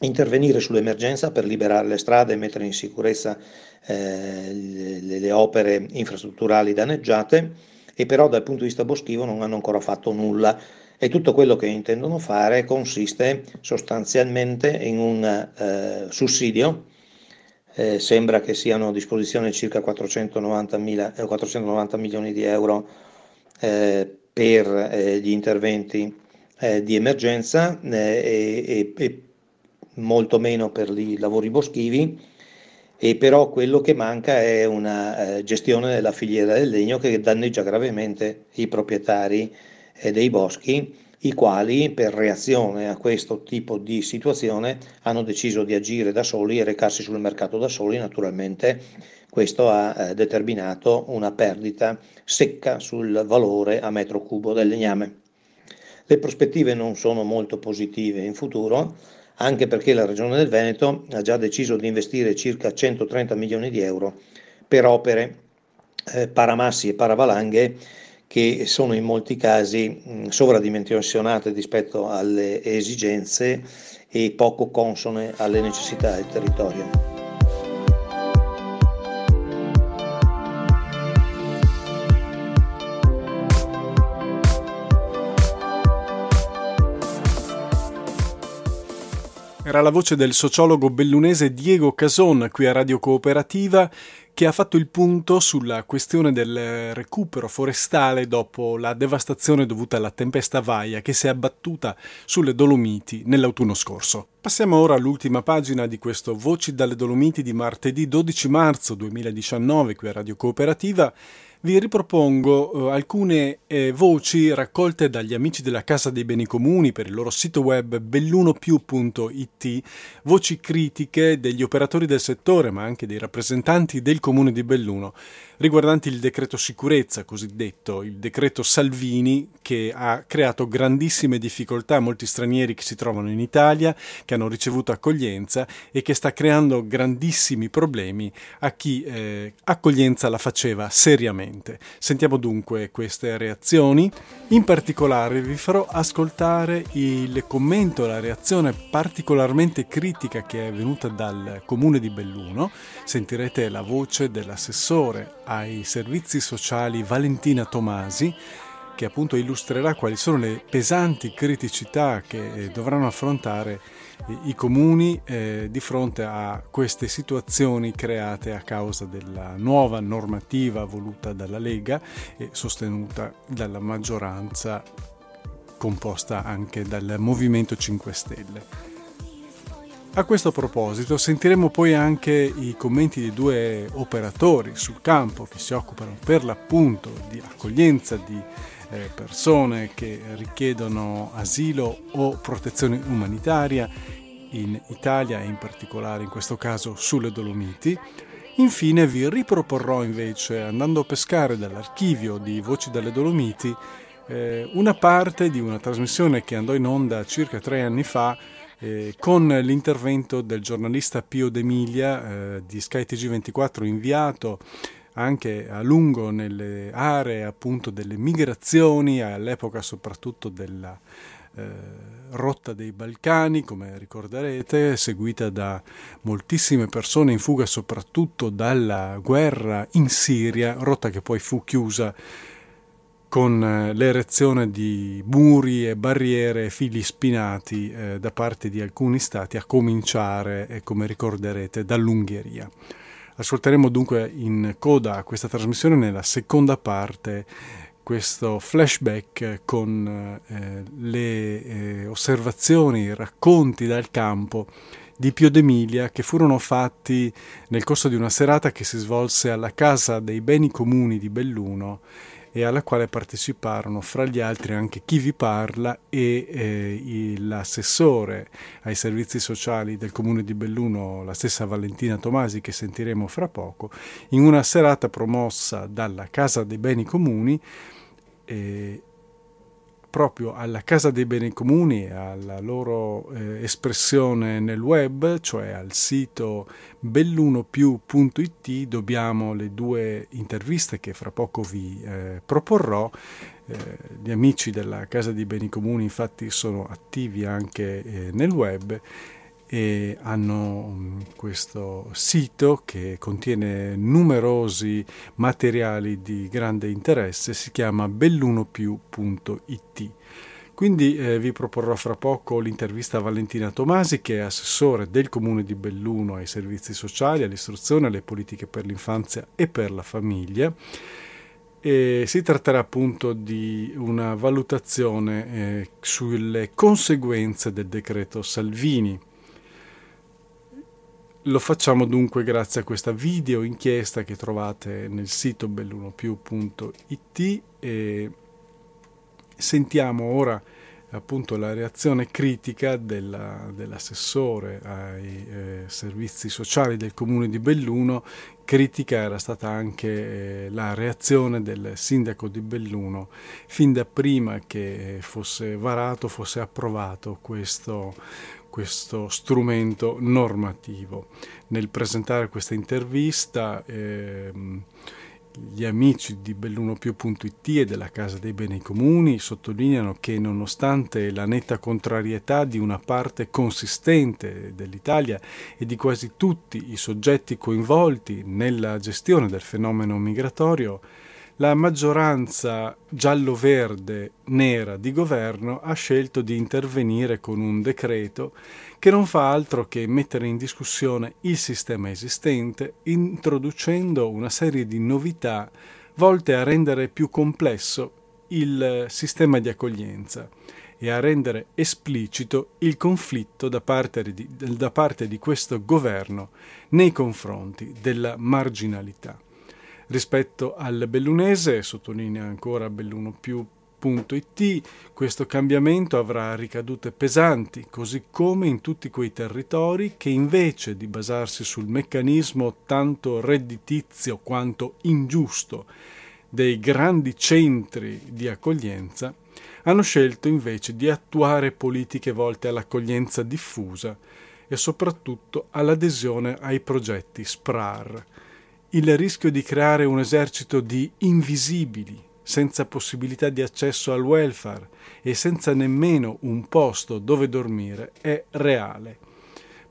intervenire sull'emergenza per liberare le strade e mettere in sicurezza eh, le, le opere infrastrutturali danneggiate e però dal punto di vista boschivo non hanno ancora fatto nulla e tutto quello che intendono fare consiste sostanzialmente in un eh, sussidio, eh, sembra che siano a disposizione circa 490, mila, eh, 490 milioni di euro eh, per eh, gli interventi eh, di emergenza e, e, molto meno per i lavori boschivi. E però quello che manca è una eh, gestione della filiera del legno che danneggia gravemente i proprietari eh, dei boschi, i quali per reazione a questo tipo di situazione hanno deciso di agire da soli e recarsi sul mercato da soli, naturalmente questo ha eh, determinato una perdita secca sul valore a metro cubo del legname. Le prospettive non sono molto positive in futuro, anche perché la Regione del Veneto ha già deciso di investire circa 130 milioni di euro per opere eh, paramassi e paravalanghe che sono in molti casi mh, sovradimensionate rispetto alle esigenze e poco consone alle necessità del territorio.
Era la voce del sociologo bellunese Diego Cason qui a Radio Cooperativa che ha fatto il punto sulla questione del recupero forestale dopo la devastazione dovuta alla tempesta Vaia che si è abbattuta sulle Dolomiti nell'autunno scorso. Passiamo ora all'ultima pagina di questo Voci dalle Dolomiti di martedì 12 marzo 2019 qui a Radio Cooperativa vi ripropongo uh, alcune eh, voci raccolte dagli amici della Casa dei Beni Comuni per il loro sito web bellunopiù.it, voci critiche degli operatori del settore ma anche dei rappresentanti del comune di Belluno riguardanti il decreto sicurezza cosiddetto, il decreto Salvini che ha creato grandissime difficoltà a molti stranieri che si trovano in Italia, che hanno ricevuto accoglienza e che sta creando grandissimi problemi a chi eh, accoglienza la faceva seriamente. Sentiamo dunque queste reazioni. In particolare vi farò ascoltare il commento, la reazione particolarmente critica che è venuta dal comune di Belluno. Sentirete la voce dell'assessore ai servizi sociali Valentina Tomasi che appunto illustrerà quali sono le pesanti criticità che eh, dovranno affrontare i comuni eh, di fronte a queste situazioni create a causa della nuova normativa voluta dalla Lega e sostenuta dalla maggioranza composta anche dal Movimento 5 Stelle. A questo proposito sentiremo poi anche i commenti di due operatori sul campo che si occupano per l'appunto di accoglienza di eh, persone che richiedono asilo o protezione umanitaria in Italia e in particolare in questo caso sulle Dolomiti. Infine vi riproporrò invece, andando a pescare dall'archivio di Voci dalle Dolomiti, eh, una parte di una trasmissione che andò in onda circa tre anni fa eh, con l'intervento del giornalista Pio D'Emilia eh, di Sky TG24 inviato anche a lungo nelle aree appunto delle migrazioni, all'epoca soprattutto della eh, rotta dei Balcani, come ricorderete, seguita da moltissime persone in fuga soprattutto dalla guerra in Siria, rotta che poi fu chiusa con eh, l'erezione di muri e barriere e fili spinati eh, da parte di alcuni stati, a cominciare, eh, come ricorderete, dall'Ungheria. Ascolteremo dunque in coda a questa trasmissione nella seconda parte questo flashback con eh, le eh, osservazioni, i racconti dal campo di Pio d'Emilia che furono fatti nel corso di una serata che si svolse alla Casa dei Beni Comuni di Belluno e alla quale parteciparono fra gli altri anche chi vi parla e eh, l'assessore ai servizi sociali del comune di Belluno, la stessa Valentina Tomasi che sentiremo fra poco, in una serata promossa dalla Casa dei Beni Comuni. Eh, proprio alla Casa dei Beni Comuni alla loro eh, espressione nel web, cioè al sito bellunopiù.it, dobbiamo le due interviste che fra poco vi eh, proporrò. Eh, gli amici della Casa dei Beni Comuni infatti sono attivi anche eh, nel web e hanno mm, questo sito che contiene numerosi materiali di grande interesse, si chiama bellunopiù.it. Quindi eh, vi proporrò fra poco l'intervista a Valentina Tomasi, che è assessore del comune di Belluno ai servizi sociali, all'istruzione, alle politiche per l'infanzia e per la famiglia. E si tratterà appunto di una valutazione eh, sulle conseguenze del decreto Salvini lo facciamo dunque grazie a questa video inchiesta che trovate nel sito bellunopiù.it e sentiamo ora appunto la reazione critica della, dell'assessore ai eh, servizi sociali del comune di Belluno. Critica era stata anche eh, la reazione del sindaco di Belluno fin da prima che fosse varato, fosse approvato questo, questo strumento normativo. Nel presentare questa intervista ehm, gli amici di bellunopiù.it e della Casa dei Beni Comuni sottolineano che nonostante la netta contrarietà di una parte consistente dell'Italia e di quasi tutti i soggetti coinvolti nella gestione del fenomeno migratorio, la maggioranza giallo-verde nera di governo ha scelto di intervenire con un decreto che non fa altro che mettere in discussione il sistema esistente, introducendo una serie di novità volte a rendere più complesso il sistema di accoglienza e a rendere esplicito il conflitto da parte di, da parte di questo governo nei confronti della marginalità. Rispetto al bellunese, sottolinea ancora belluno più.it, questo cambiamento avrà ricadute pesanti, così come in tutti quei territori che invece di basarsi sul meccanismo tanto redditizio quanto ingiusto dei grandi centri di accoglienza, hanno scelto invece di attuare politiche volte all'accoglienza diffusa e soprattutto all'adesione ai progetti SPRAR, il rischio di creare un esercito di invisibili, senza possibilità di accesso al welfare e senza nemmeno un posto dove dormire è reale.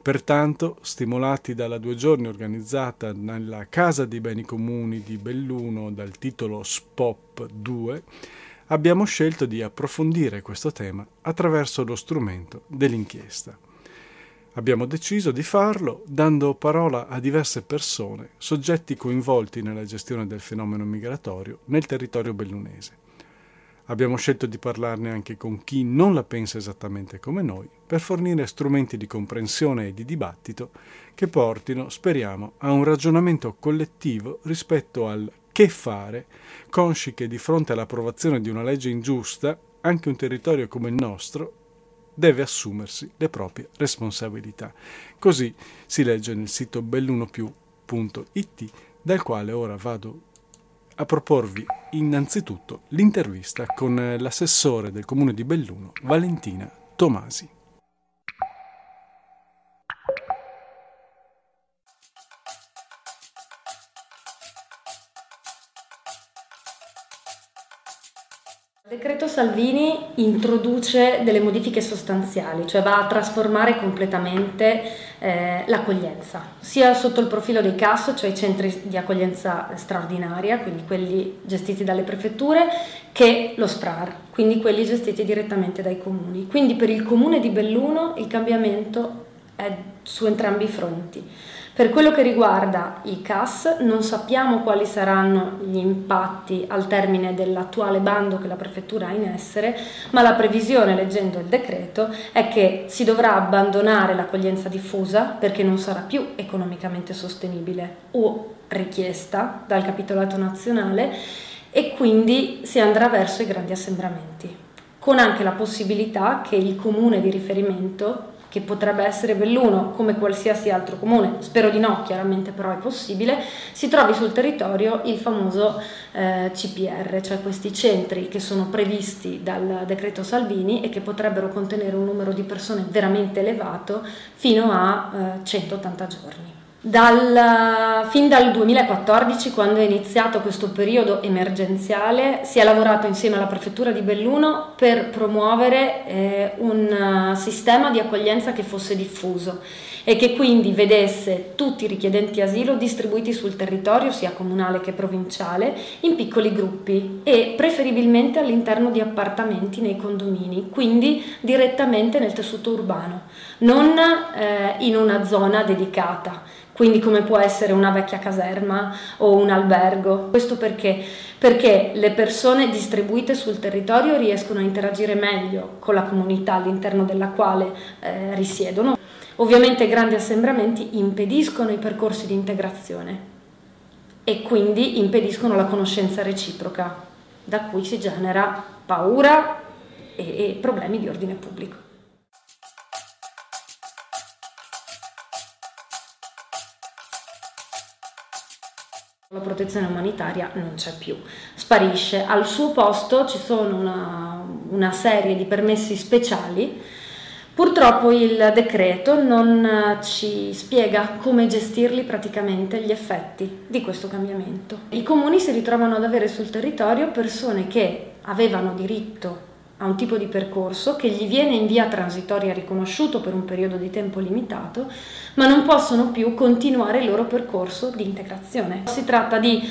Pertanto, stimolati dalla due giorni organizzata nella Casa dei Beni Comuni di Belluno dal titolo SPOP 2, abbiamo scelto di approfondire questo tema attraverso lo strumento dell'inchiesta. Abbiamo deciso di farlo dando parola a diverse persone, soggetti coinvolti nella gestione del fenomeno migratorio nel territorio bellunese. Abbiamo scelto di parlarne anche con chi non la pensa esattamente come noi, per fornire strumenti di comprensione e di dibattito che portino, speriamo, a un ragionamento collettivo rispetto al che fare, consci che di fronte all'approvazione di una legge ingiusta, anche un territorio come il nostro deve assumersi le proprie responsabilità. Così si legge nel sito bellunopiù.it, dal quale ora vado a proporvi innanzitutto l'intervista con l'assessore del comune di Belluno, Valentina Tomasi.
Salvini introduce delle modifiche sostanziali, cioè va a trasformare completamente eh, l'accoglienza, sia sotto il profilo dei CAS, cioè i centri di accoglienza straordinaria, quindi quelli gestiti dalle prefetture, che lo SPRAR, quindi quelli gestiti direttamente dai comuni. Quindi per il comune di Belluno il cambiamento è su entrambi i fronti. Per quello che riguarda i CAS non sappiamo quali saranno gli impatti al termine dell'attuale bando che la prefettura ha in essere, ma la previsione leggendo il decreto è che si dovrà abbandonare l'accoglienza diffusa perché non sarà più economicamente sostenibile o richiesta dal capitolato nazionale e quindi si andrà verso i grandi assembramenti, con anche la possibilità che il comune di riferimento che potrebbe essere Belluno come qualsiasi altro comune, spero di no, chiaramente però è possibile, si trovi sul territorio il famoso eh, CPR, cioè questi centri che sono previsti dal decreto Salvini e che potrebbero contenere un numero di persone veramente elevato fino a eh, 180 giorni. Dal, fin dal 2014, quando è iniziato questo periodo emergenziale, si è lavorato insieme alla Prefettura di Belluno per promuovere eh, un sistema di accoglienza che fosse diffuso e che quindi vedesse tutti i richiedenti asilo distribuiti sul territorio, sia comunale che provinciale, in piccoli gruppi e preferibilmente all'interno di appartamenti nei condomini, quindi direttamente nel tessuto urbano, non eh, in una zona dedicata quindi come può essere una vecchia caserma o un albergo. Questo perché? Perché le persone distribuite sul territorio riescono a interagire meglio con la comunità all'interno della quale eh, risiedono. Ovviamente grandi assembramenti impediscono i percorsi di integrazione e quindi impediscono la conoscenza reciproca, da cui si genera paura e, e problemi di ordine pubblico. La protezione umanitaria non c'è più, sparisce. Al suo posto ci sono una, una, serie di permessi speciali. Purtroppo il decreto non ci spiega come gestirli praticamente gli effetti di questo cambiamento. I comuni si ritrovano ad avere sul territorio persone che avevano diritto a un tipo di percorso che gli viene in via transitoria riconosciuto per un periodo di tempo limitato, ma non possono più continuare il loro percorso di integrazione. Si tratta di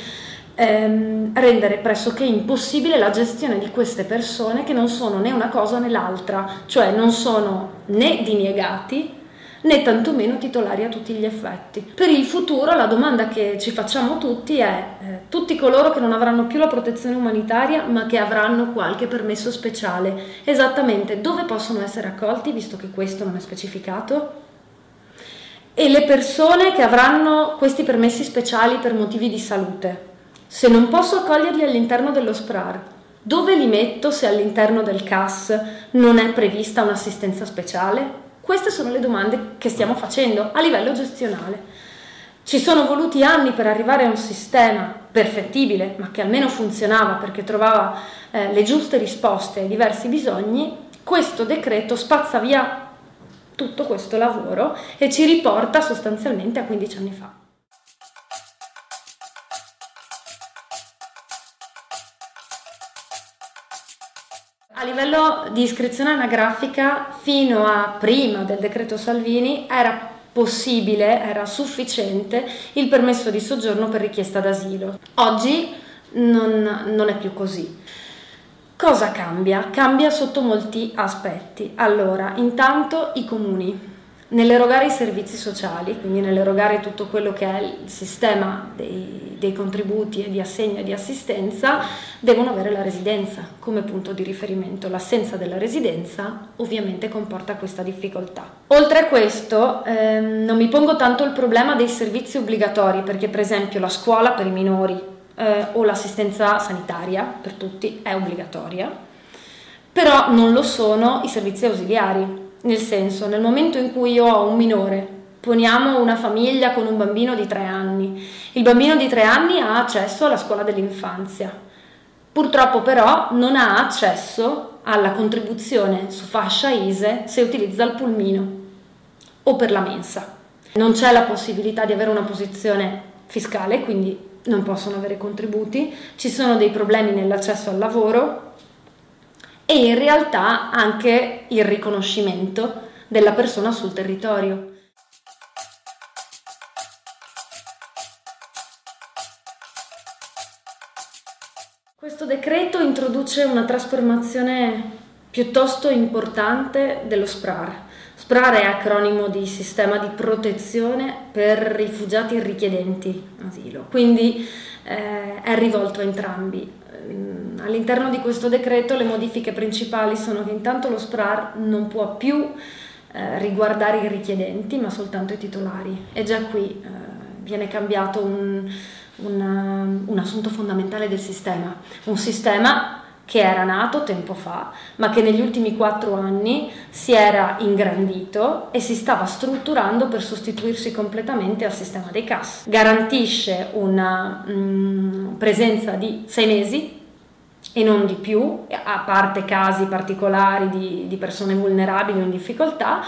ehm, rendere pressoché impossibile la gestione di queste persone che non sono né una cosa né l'altra, cioè non sono né diniegati né tantomeno titolari a tutti gli effetti. Per il futuro la domanda che ci facciamo tutti è eh, tutti coloro che non avranno più la protezione umanitaria ma che avranno qualche permesso speciale, esattamente dove possono essere accolti visto che questo non è specificato? E le persone che avranno questi permessi speciali per motivi di salute, se non posso accoglierli all'interno dello SPRAR, dove li metto se all'interno del CAS non è prevista un'assistenza speciale? Queste sono le domande che stiamo facendo a livello gestionale. Ci sono voluti anni per arrivare a un sistema perfettibile, ma che almeno funzionava perché trovava eh, le giuste risposte ai diversi bisogni. Questo decreto spazza via tutto questo lavoro e ci riporta sostanzialmente a 15 anni fa. A livello di iscrizione anagrafica, fino a prima del decreto Salvini, era possibile, era sufficiente il permesso di soggiorno per richiesta d'asilo. Oggi non, non è più così. Cosa cambia? Cambia sotto molti aspetti. Allora, intanto i comuni Nell'erogare i servizi sociali, quindi nell'erogare tutto quello che è il sistema dei, dei, contributi e di assegno e di assistenza, devono avere la residenza come punto di riferimento. L'assenza della residenza ovviamente comporta questa difficoltà. Oltre a questo, ehm, non mi pongo tanto il problema dei servizi obbligatori, perché per esempio la scuola per i minori eh, o l'assistenza sanitaria per tutti è obbligatoria, però non lo sono i servizi ausiliari nel senso, nel momento in cui io ho un minore, poniamo una famiglia con un bambino di tre anni, il bambino di tre anni ha accesso alla scuola dell'infanzia. Purtroppo però non ha accesso alla contribuzione su fascia ISE se utilizza il pulmino o per la mensa. Non c'è la possibilità di avere una posizione fiscale, quindi non possono avere contributi, ci sono dei problemi nell'accesso al lavoro, e in realtà anche il riconoscimento della persona sul territorio. Questo decreto introduce una trasformazione piuttosto importante dello SPRAR. SPRAR è acronimo di Sistema di Protezione per Rifugiati e Richiedenti Asilo, quindi eh, è rivolto a entrambi. Mm, all'interno di questo decreto le modifiche principali sono che intanto lo SPRAR non può più eh, riguardare i richiedenti ma soltanto i titolari. E già qui eh, viene cambiato un, un, un assunto fondamentale del sistema, un sistema che era nato tempo fa, ma che negli ultimi quattro anni si era ingrandito e si stava strutturando per sostituirsi completamente al sistema dei CAS. Garantisce una mh, mm, presenza di sei mesi e non di più, a parte casi particolari di, di persone vulnerabili o in difficoltà,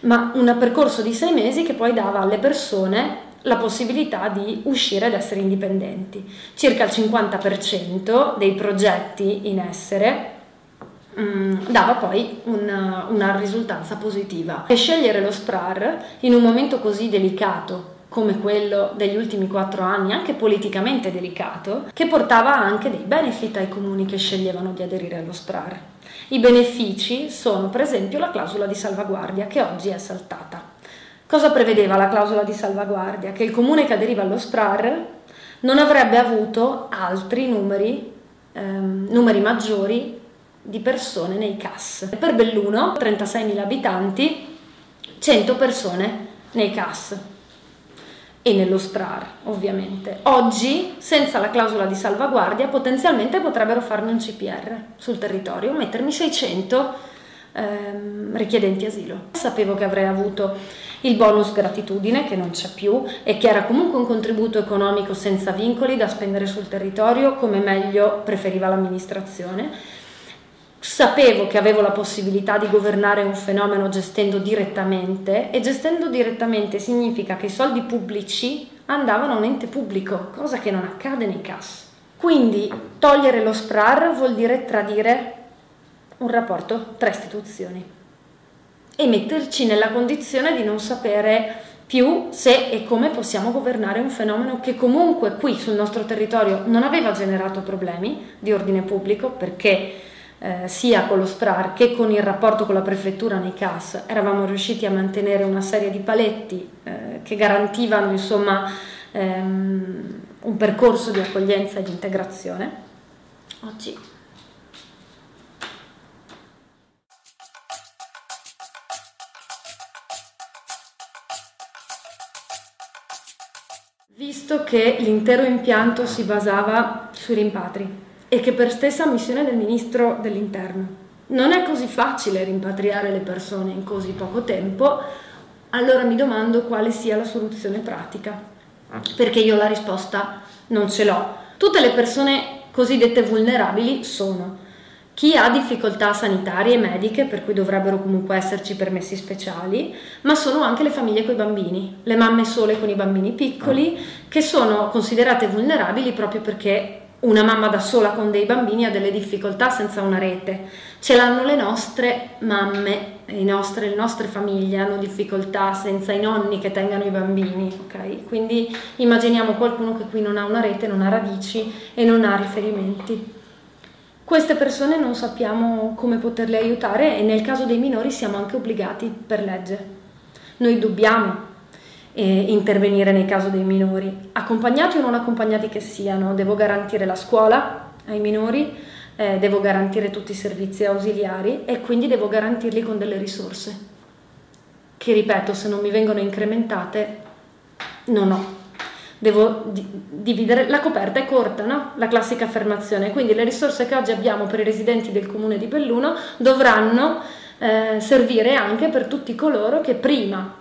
ma un percorso di sei mesi che poi dava alle persone la possibilità di uscire ed essere indipendenti. Circa il 50% dei progetti in essere mm, dava poi una, una risultanza positiva. E scegliere lo SPRAR in un momento così delicato come quello degli ultimi quattro anni, anche politicamente delicato, che portava anche dei benefit ai comuni che sceglievano di aderire allo SPRAR. I benefici sono per esempio la clausola di salvaguardia che oggi è saltata. Cosa prevedeva la clausola di salvaguardia? Che il comune che aderiva allo SPRAR non avrebbe avuto altri numeri, ehm, numeri maggiori di persone nei CAS. Per Belluno, 36.000 abitanti, 100 persone nei CAS e nello SPRAR, ovviamente. Oggi, senza la clausola di salvaguardia, potenzialmente potrebbero farmi un CPR sul territorio, mettermi 600 ehm, richiedenti asilo. Sapevo che avrei avuto il bonus gratitudine, che non c'è più, e che era comunque un contributo economico senza vincoli da spendere sul territorio come meglio preferiva l'amministrazione sapevo che avevo la possibilità di governare un fenomeno gestendo direttamente e gestendo direttamente significa che i soldi pubblici andavano a un ente pubblico, cosa che non accade nei CAS. Quindi togliere lo SPRAR vuol dire tradire un rapporto tra istituzioni e metterci nella condizione di non sapere più se e come possiamo governare un fenomeno che comunque qui sul nostro territorio non aveva generato problemi di ordine pubblico perché eh, sia con lo SPRAR che con il rapporto con la prefettura nei CAS eravamo riusciti a mantenere una serie di paletti eh, che garantivano insomma ehm, un percorso di accoglienza e di integrazione. Oggi visto che l'intero impianto si basava sui rimpatri e che per stessa missione del ministro dell'interno non è così facile rimpatriare le persone in così poco tempo, allora mi domando quale sia la soluzione pratica, perché io la risposta non ce l'ho. Tutte le persone cosiddette vulnerabili sono chi ha difficoltà sanitarie e mediche, per cui dovrebbero comunque esserci permessi speciali, ma sono anche le famiglie con i bambini, le mamme sole con i bambini piccoli, che sono considerate vulnerabili proprio perché una mamma da sola con dei bambini ha delle difficoltà senza una rete. Ce l'hanno le nostre mamme, nostre, le nostre famiglie hanno difficoltà senza i nonni che tengano i bambini, ok? Quindi immaginiamo qualcuno che qui non ha una rete, non ha radici e non ha riferimenti. Queste persone non sappiamo come poterle aiutare e nel caso dei minori siamo anche obbligati per legge. Noi dobbiamo eh, intervenire nel caso dei minori, accompagnati o non accompagnati che siano. Devo garantire la scuola ai minori, eh, devo garantire tutti i servizi ausiliari e quindi devo garantirli con delle risorse che, ripeto, se non mi vengono incrementate, non ho devo di- dividere, la coperta è corta, no? La classica affermazione. Quindi le risorse che oggi abbiamo per i residenti del comune di Belluno dovranno eh, servire anche per tutti coloro che prima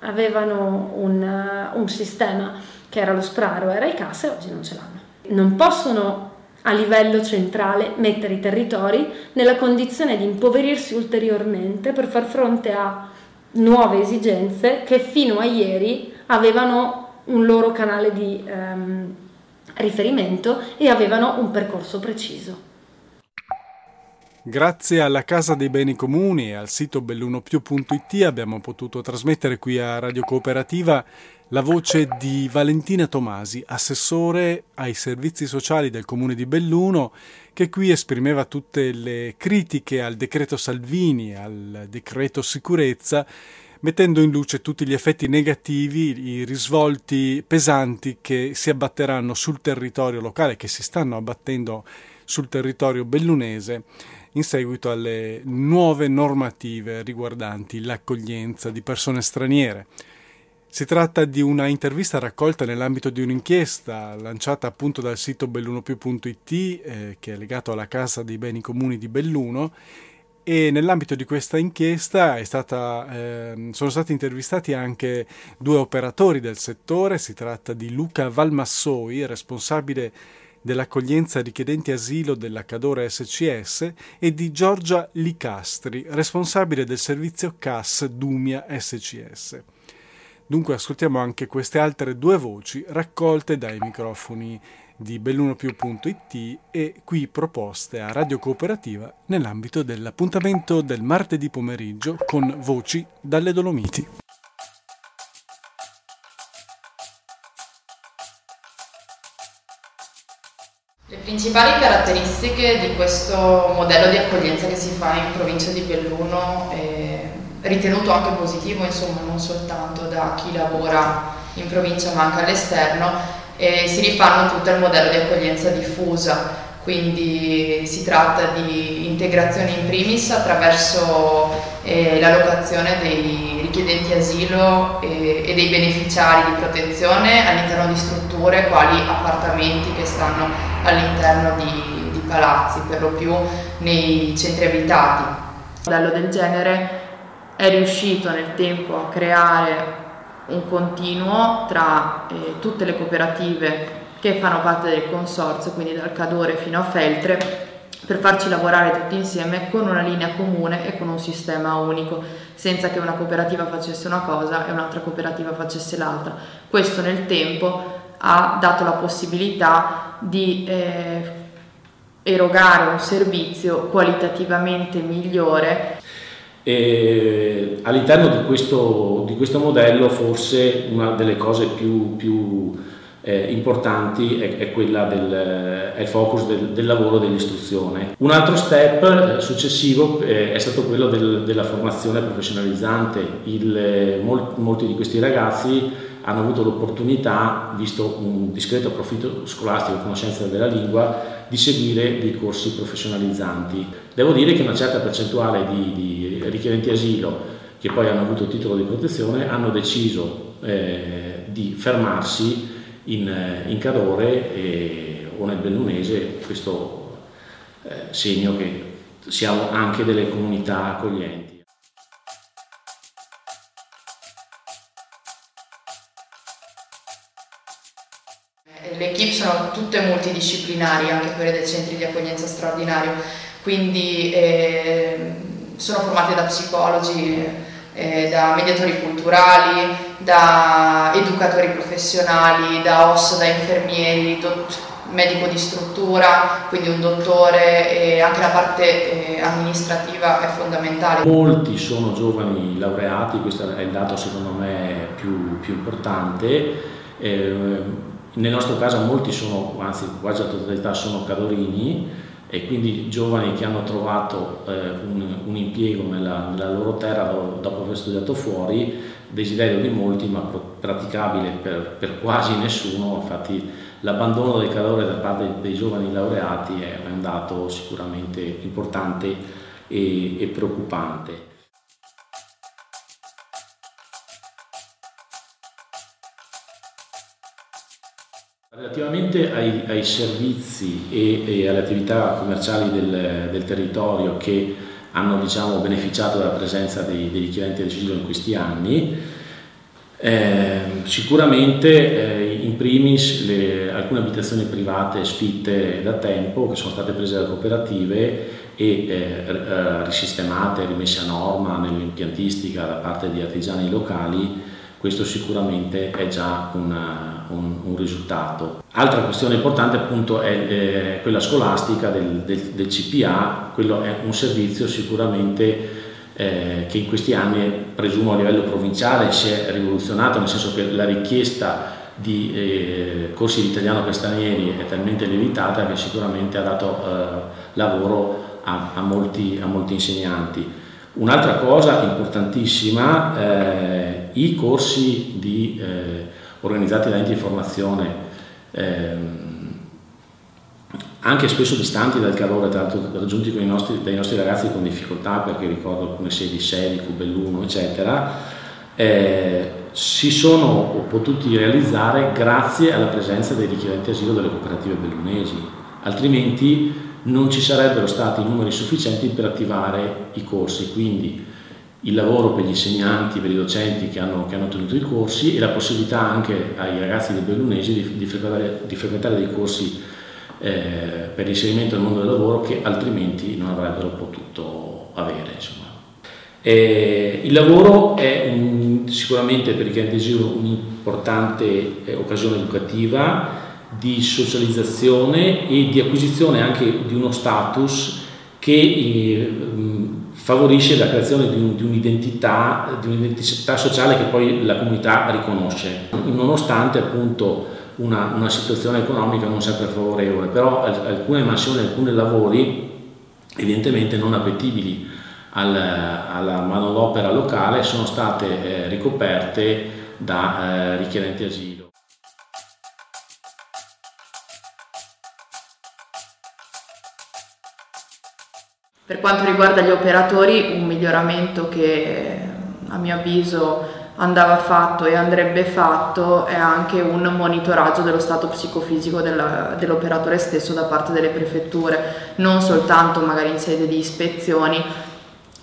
avevano un, uh, un sistema che era lo spraro, era i CAS e oggi non ce l'hanno. Non possono a livello centrale mettere i territori nella condizione di impoverirsi ulteriormente per far fronte a nuove esigenze che fino a ieri avevano un loro canale di ehm, riferimento e avevano un percorso preciso.
Grazie alla Casa dei Beni Comuni e al sito bellunopiù.it abbiamo potuto trasmettere qui a Radio Cooperativa la voce di Valentina Tomasi, assessore ai servizi sociali del comune di Belluno, che qui esprimeva tutte le critiche al decreto Salvini, al decreto sicurezza mettendo in luce tutti gli effetti negativi, i risvolti pesanti che si abbatteranno sul territorio locale, che si stanno abbattendo sul territorio bellunese in seguito alle nuove normative riguardanti l'accoglienza di persone straniere. Si tratta di una intervista raccolta nell'ambito di un'inchiesta lanciata appunto dal sito bellunopiù.it eh, che è legato alla Casa dei Beni Comuni di Belluno e nell'ambito di questa inchiesta stata, eh, sono stati intervistati anche due operatori del settore, si tratta di Luca Valmassoi, responsabile dell'accoglienza richiedenti asilo della Cadora SCS e di Giorgia Licastri, responsabile del servizio CAS Dumia SCS. Dunque ascoltiamo anche queste altre due voci raccolte dai microfoni di bellunopiù.it e qui proposte a Radio Cooperativa nell'ambito dell'appuntamento del martedì pomeriggio con Voci dalle Dolomiti.
Le principali caratteristiche di questo modello di accoglienza che si fa in provincia di Belluno è ritenuto anche positivo, insomma, non soltanto da chi lavora in provincia ma anche all'esterno, e si rifanno tutto al modello di accoglienza diffusa, quindi si tratta di integrazione in primis attraverso eh, l'allocazione dei richiedenti asilo e, e, dei beneficiari di protezione all'interno di strutture quali appartamenti che stanno all'interno di, di palazzi, per lo più nei centri abitati. Un modello del genere è riuscito nel tempo a creare un continuo tra eh, tutte le cooperative che fanno parte del consorzio, quindi dal Cadore fino a Feltre, per farci lavorare tutti insieme con una linea comune e con un sistema unico, senza che una cooperativa facesse una cosa e un'altra cooperativa facesse l'altra. Questo nel tempo ha dato la possibilità di eh, erogare un servizio qualitativamente migliore
E all'interno di questo, di questo, modello forse una delle cose più, più eh, importanti è, è, quella del è il focus del, del, lavoro dell'istruzione. Un altro step eh, successivo eh, è stato quello del, della formazione professionalizzante. Il, eh, mol, molti di questi ragazzi hanno avuto l'opportunità, visto un discreto profitto scolastico e conoscenza della lingua, di seguire dei corsi professionalizzanti. Devo dire che una certa percentuale di, di richiedenti asilo che poi hanno avuto titolo di protezione hanno deciso eh, di fermarsi in, eh, in Cadore e, o nel Bellunese, questo eh, segno che siamo anche delle comunità accoglienti.
Le equip sono tutte multidisciplinari, anche quelle dei centri di accoglienza straordinario, quindi eh, sono formate da psicologi, eh, da mediatori culturali, da educatori professionali, da OS, da infermieri, medico di struttura, quindi un dottore e anche la parte eh, amministrativa è fondamentale.
Molti sono giovani laureati, questo è il dato secondo me più, più importante. Eh, nel nostro caso molti sono, anzi quasi la totalità sono cadorini e quindi giovani che hanno trovato eh, un, un, impiego nella, nella loro terra dopo, aver studiato fuori, desiderio di molti ma praticabile per, per quasi nessuno, infatti l'abbandono del calore da parte dei giovani laureati è un dato sicuramente importante e, e preoccupante. Relativamente ai, ai servizi e, e, alle attività commerciali del, del territorio che hanno diciamo, beneficiato della presenza dei, dei richiedenti asilo in questi anni, eh, sicuramente eh, in primis le, alcune abitazioni private sfitte da tempo che sono state prese da cooperative e eh, risistemate, rimesse a norma nell'impiantistica da parte di artigiani locali questo sicuramente è già una, un, un, risultato. Altra questione importante appunto è eh, quella scolastica del, del, del, CPA, quello è un servizio sicuramente eh, che in questi anni, presumo a livello provinciale, si è rivoluzionato, nel senso che la richiesta di eh, corsi di italiano per stranieri è talmente lievitata che sicuramente ha dato eh, lavoro a, a, molti, a molti insegnanti. Un'altra cosa importantissima, eh, i corsi di, eh, organizzati da enti di formazione, ehm, anche spesso distanti dal calore, tra l'altro raggiunti nostri, dai nostri ragazzi con difficoltà, perché ricordo alcune sedi Selico, Belluno, eccetera, eh, si sono potuti realizzare grazie alla presenza dei richiedenti asilo delle cooperative bellunesi, altrimenti non ci sarebbero stati numeri sufficienti per attivare i corsi, quindi il lavoro per gli insegnanti, per i docenti che hanno, che hanno tenuto i corsi e la possibilità anche ai ragazzi del Bellunesi di, di, frequentare, di frequentare, dei corsi eh, per l'inserimento nel mondo del lavoro che altrimenti non avrebbero potuto avere. il lavoro è un, sicuramente per i clienti un'importante eh, occasione educativa, di socializzazione e di acquisizione anche di uno status che eh, favorisce la creazione di, un'identità, di, un'identità, sociale che poi la comunità riconosce, nonostante appunto una, una situazione economica non sempre favorevole, però alcune mansioni, alcuni lavori evidentemente non appetibili al, alla manodopera locale sono state eh, ricoperte da eh, richiedenti asilo.
Per quanto riguarda gli operatori, un miglioramento che a mio avviso andava fatto e andrebbe fatto è anche un monitoraggio dello stato psicofisico dell'operatore stesso da parte delle prefetture, non soltanto magari in sede di ispezioni,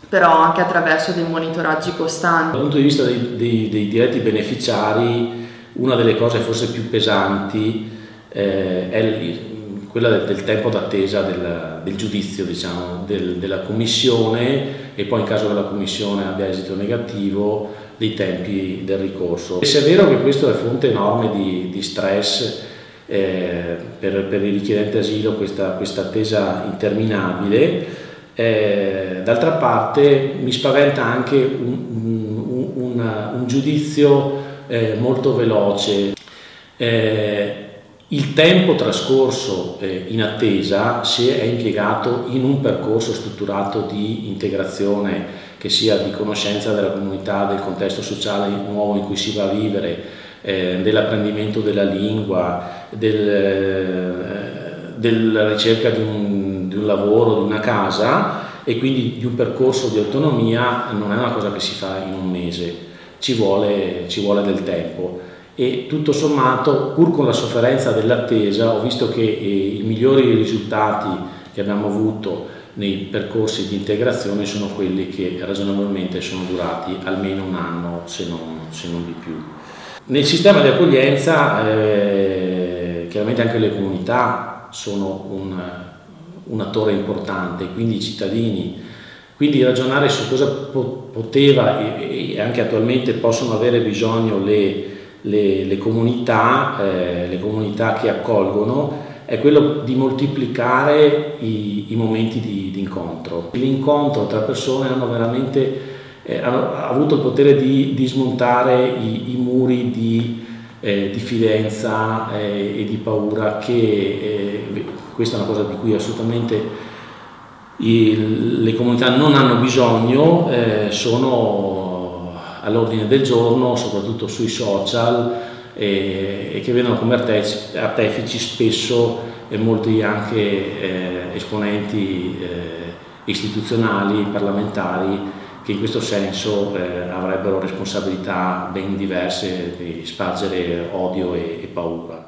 però anche attraverso dei monitoraggi costanti.
Dal punto di vista dei, dei, dei diretti beneficiari, una delle cose forse più pesanti eh, è il, quella del, del tempo d'attesa del, del giudizio diciamo, del, della commissione e poi in caso che la commissione abbia esito negativo dei tempi del ricorso. E se è vero che questo è fonte enorme di, di stress eh, per, per, il richiedente asilo, questa, questa attesa interminabile, Eh, d'altra parte mi spaventa anche un, un, un, un giudizio eh, molto veloce. Eh, il tempo trascorso eh, in attesa si è impiegato in un percorso strutturato di integrazione che sia di conoscenza della comunità, del contesto sociale nuovo in cui si va a vivere, eh, dell'apprendimento della lingua, del, eh, della ricerca di un, di un lavoro, di una casa e quindi di un percorso di autonomia non è una cosa che si fa in un mese, ci vuole, ci vuole del tempo e tutto sommato, pur con la sofferenza dell'attesa, ho visto che eh, i migliori risultati che abbiamo avuto nei percorsi di integrazione sono quelli che ragionevolmente sono durati almeno un anno, se non, se non di più. Nel sistema di accoglienza eh, chiaramente anche le comunità sono un, un, attore importante, quindi i cittadini, quindi ragionare su cosa poteva e, anche attualmente possono avere bisogno le, le, le comunità, eh, le comunità che accolgono è quello di moltiplicare i, i momenti di, di, incontro. L'incontro tra persone hanno veramente eh, hanno avuto il potere di, di smontare i, i muri di eh, diffidenza eh, e di paura che eh, questa è una cosa di cui assolutamente i, le comunità non hanno bisogno, eh, sono all'ordine del giorno, soprattutto sui social, e, e che vedono come artefici, artefici spesso e molti anche eh, esponenti eh, istituzionali, parlamentari, che in questo senso eh, avrebbero responsabilità ben diverse di spargere odio e, e paura.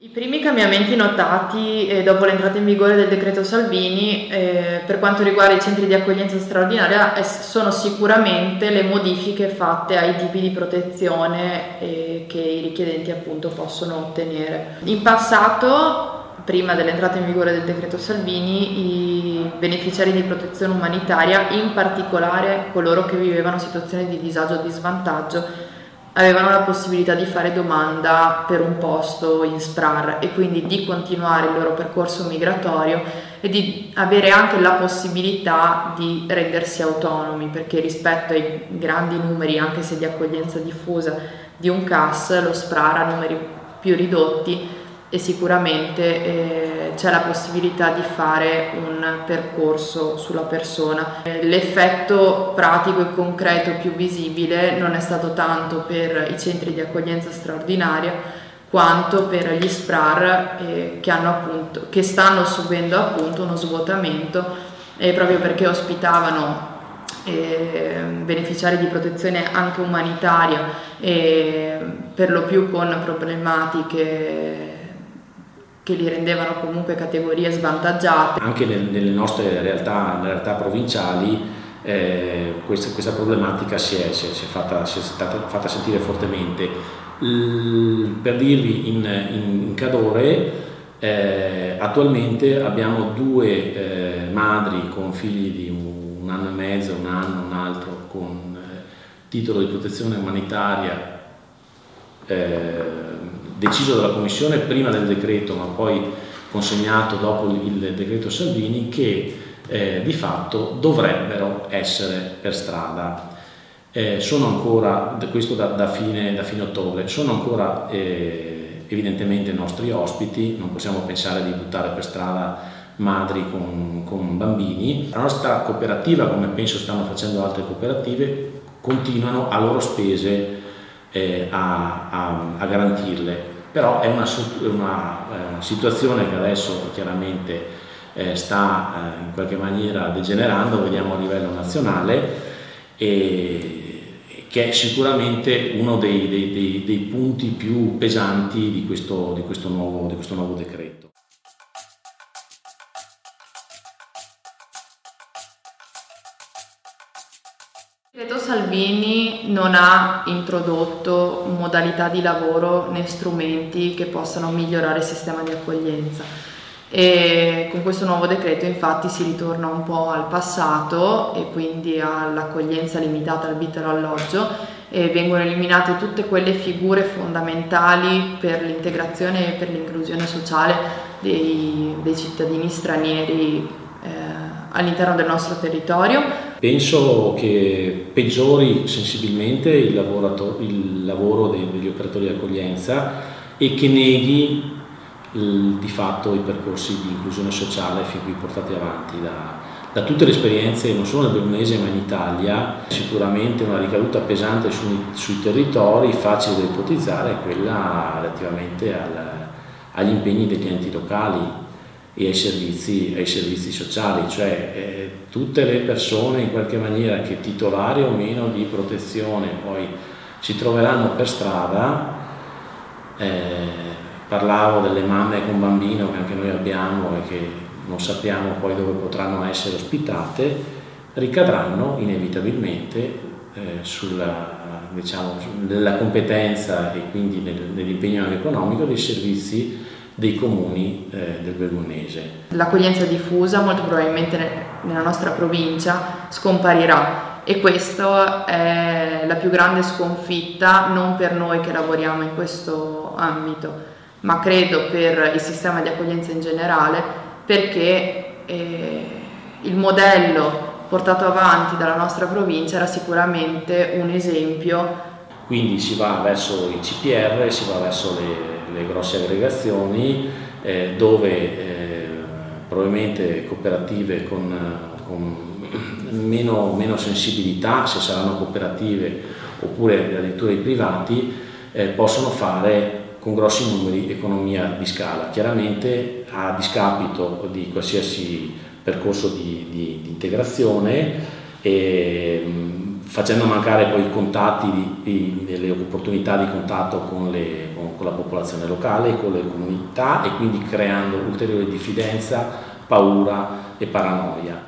I primi cambiamenti notati eh, dopo l'entrata in vigore del decreto Salvini eh, per quanto riguarda i centri di accoglienza straordinaria è, sono sicuramente le modifiche fatte ai tipi di protezione eh, che i richiedenti appunto possono ottenere. In passato, prima dell'entrata in vigore del decreto Salvini, i beneficiari di protezione umanitaria, in particolare coloro che vivevano situazioni di disagio o di svantaggio, avevano la possibilità di fare domanda per un posto in SPRAR e quindi di continuare il loro percorso migratorio e di avere anche la possibilità di rendersi autonomi perché rispetto ai grandi numeri, anche se di accoglienza diffusa, di un CAS, lo SPRAR ha numeri più ridotti e sicuramente eh, c'è la possibilità di fare un percorso sulla persona. L'effetto pratico e concreto più visibile non è stato tanto per i centri di accoglienza straordinaria quanto per gli SPRAR eh, che, appunto, che, stanno subendo appunto uno svuotamento eh, proprio perché ospitavano eh, beneficiari di protezione anche umanitaria per lo più con problematiche che li rendevano comunque categorie svantaggiate.
Anche nelle nostre realtà, realtà provinciali eh, questa, questa, problematica si è, si è, si è, fatta, si è fatta, sentire fortemente. L, per dirvi in, in, in Cadore eh, attualmente abbiamo due eh, madri con figli di un, un, anno e mezzo, un anno, un altro con eh, titolo di protezione umanitaria eh, deciso dalla Commissione prima del decreto, ma poi consegnato dopo il decreto Salvini, che eh, di fatto dovrebbero essere per strada. Eh, sono ancora, questo da, da, fine, da, fine, ottobre, sono ancora eh, evidentemente nostri ospiti, non possiamo pensare di buttare per strada madri con, con, bambini. La nostra cooperativa, come penso stanno facendo altre cooperative, continuano a loro spese eh, a, a, a, garantirle. Però è una, una eh, situazione che adesso chiaramente eh, sta eh, in qualche maniera degenerando, vediamo a livello nazionale, che è sicuramente uno dei, dei, dei, dei punti più pesanti di questo, di questo, nuovo, di questo nuovo decreto.
Salvini non ha introdotto modalità di lavoro né strumenti che possano migliorare il sistema di accoglienza. e con questo nuovo decreto infatti si ritorna un po' al passato e quindi all'accoglienza limitata al vitto alloggio e vengono eliminate tutte quelle figure fondamentali per l'integrazione e per l'inclusione sociale dei, dei cittadini stranieri eh, all'interno del nostro territorio.
Penso che peggiori sensibilmente il, il lavoro degli operatori di accoglienza e che neghi il, di fatto i percorsi di inclusione sociale fin qui portati avanti. Da, da tutte le esperienze, non solo nel Bellunese ma in Italia, sicuramente una ricaduta pesante sui, sui territori, facile da ipotizzare, è quella relativamente al, agli impegni degli enti locali e ai servizi, ai servizi sociali, cioè eh, tutte le persone in qualche maniera che titolari o meno di protezione poi si troveranno per strada. Eh, parlavo delle mamme con bambino che anche noi abbiamo e che non sappiamo poi dove potranno essere ospitate, ricadranno inevitabilmente eh, sulla diciamo, nella competenza e quindi nel, nell'impegno economico dei servizi dei comuni eh, del Bellunese.
L'accoglienza diffusa molto probabilmente nella nostra provincia scomparirà e questa è la più grande sconfitta non per noi che lavoriamo in questo ambito, ma credo per il sistema di accoglienza in generale, perché eh, il modello portato avanti dalla nostra provincia era sicuramente un esempio.
Quindi si va verso i CPR, si va verso le, le grosse aggregazioni eh, dove eh, probabilmente cooperative con, con meno, meno, sensibilità, se saranno cooperative oppure addirittura i privati, eh, possono fare con grossi numeri economia di scala, chiaramente a discapito di qualsiasi percorso di, di, di integrazione e facendo mancare poi i contatti le opportunità di contatto con, le, con, con la popolazione locale, con le comunità e quindi creando ulteriore diffidenza, paura e paranoia.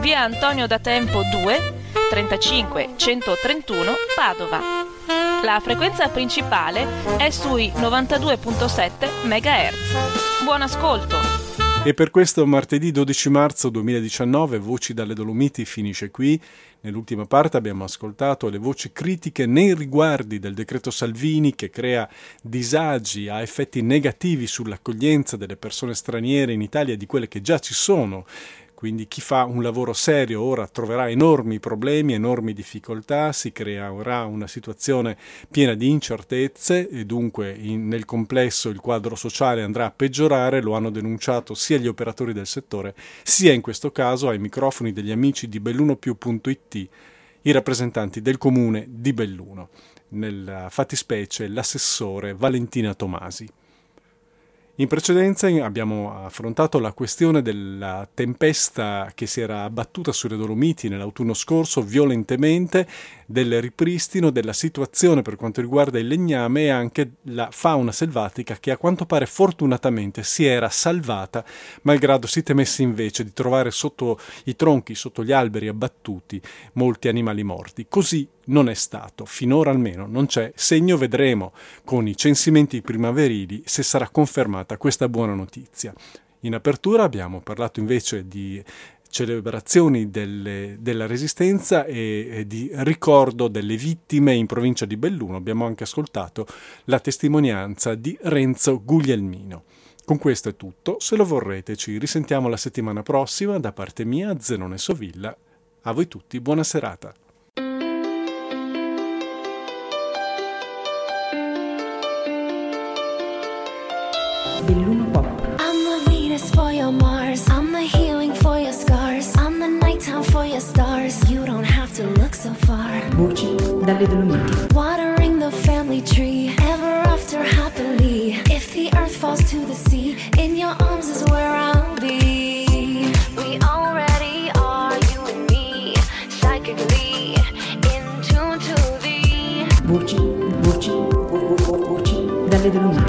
via Antonio da Tempo 2, 35 131 Padova. La frequenza principale è sui 92.7 MHz. Buon ascolto!
E per questo martedì 12 marzo 2019 Voci dalle Dolomiti finisce qui. Nell'ultima parte abbiamo ascoltato le voci critiche nei riguardi del decreto Salvini che crea disagi, ha effetti negativi sull'accoglienza delle persone straniere in Italia di quelle che già ci sono quindi chi fa un lavoro serio ora troverà enormi problemi, enormi difficoltà, si creerà una situazione piena di incertezze e dunque in, nel complesso il quadro sociale andrà a peggiorare, lo hanno denunciato sia gli operatori del settore, sia in questo caso ai microfoni degli amici di bellunopiù.it i rappresentanti del comune di Belluno, nella fattispecie l'assessore Valentina Tomasi. In precedenza abbiamo affrontato la questione della tempesta che si era abbattuta sulle Dolomiti nell'autunno scorso violentemente, del ripristino della situazione per quanto riguarda il legname e anche la fauna selvatica che a quanto pare fortunatamente si era salvata, malgrado si temesse invece di trovare sotto i tronchi, sotto gli alberi abbattuti, molti animali morti. Così non è stato, finora almeno non c'è segno, vedremo con i censimenti primaverili se sarà confermata questa buona notizia. In apertura abbiamo parlato invece di celebrazioni delle, della resistenza e, e, di ricordo delle vittime in provincia di Belluno. Abbiamo anche ascoltato la testimonianza di Renzo Guglielmino. Con questo è tutto, se lo vorrete ci risentiamo la settimana prossima da parte mia, Zenone Sovilla. A voi tutti buona serata.
Voci dalle Dolomiti.
Watering the family tree, ever after happily. If the earth falls to the sea, in your arms is where I'll be. We already are, you and me, psychically in tune to thee.
Voci, voci, voci dalle Dolomiti.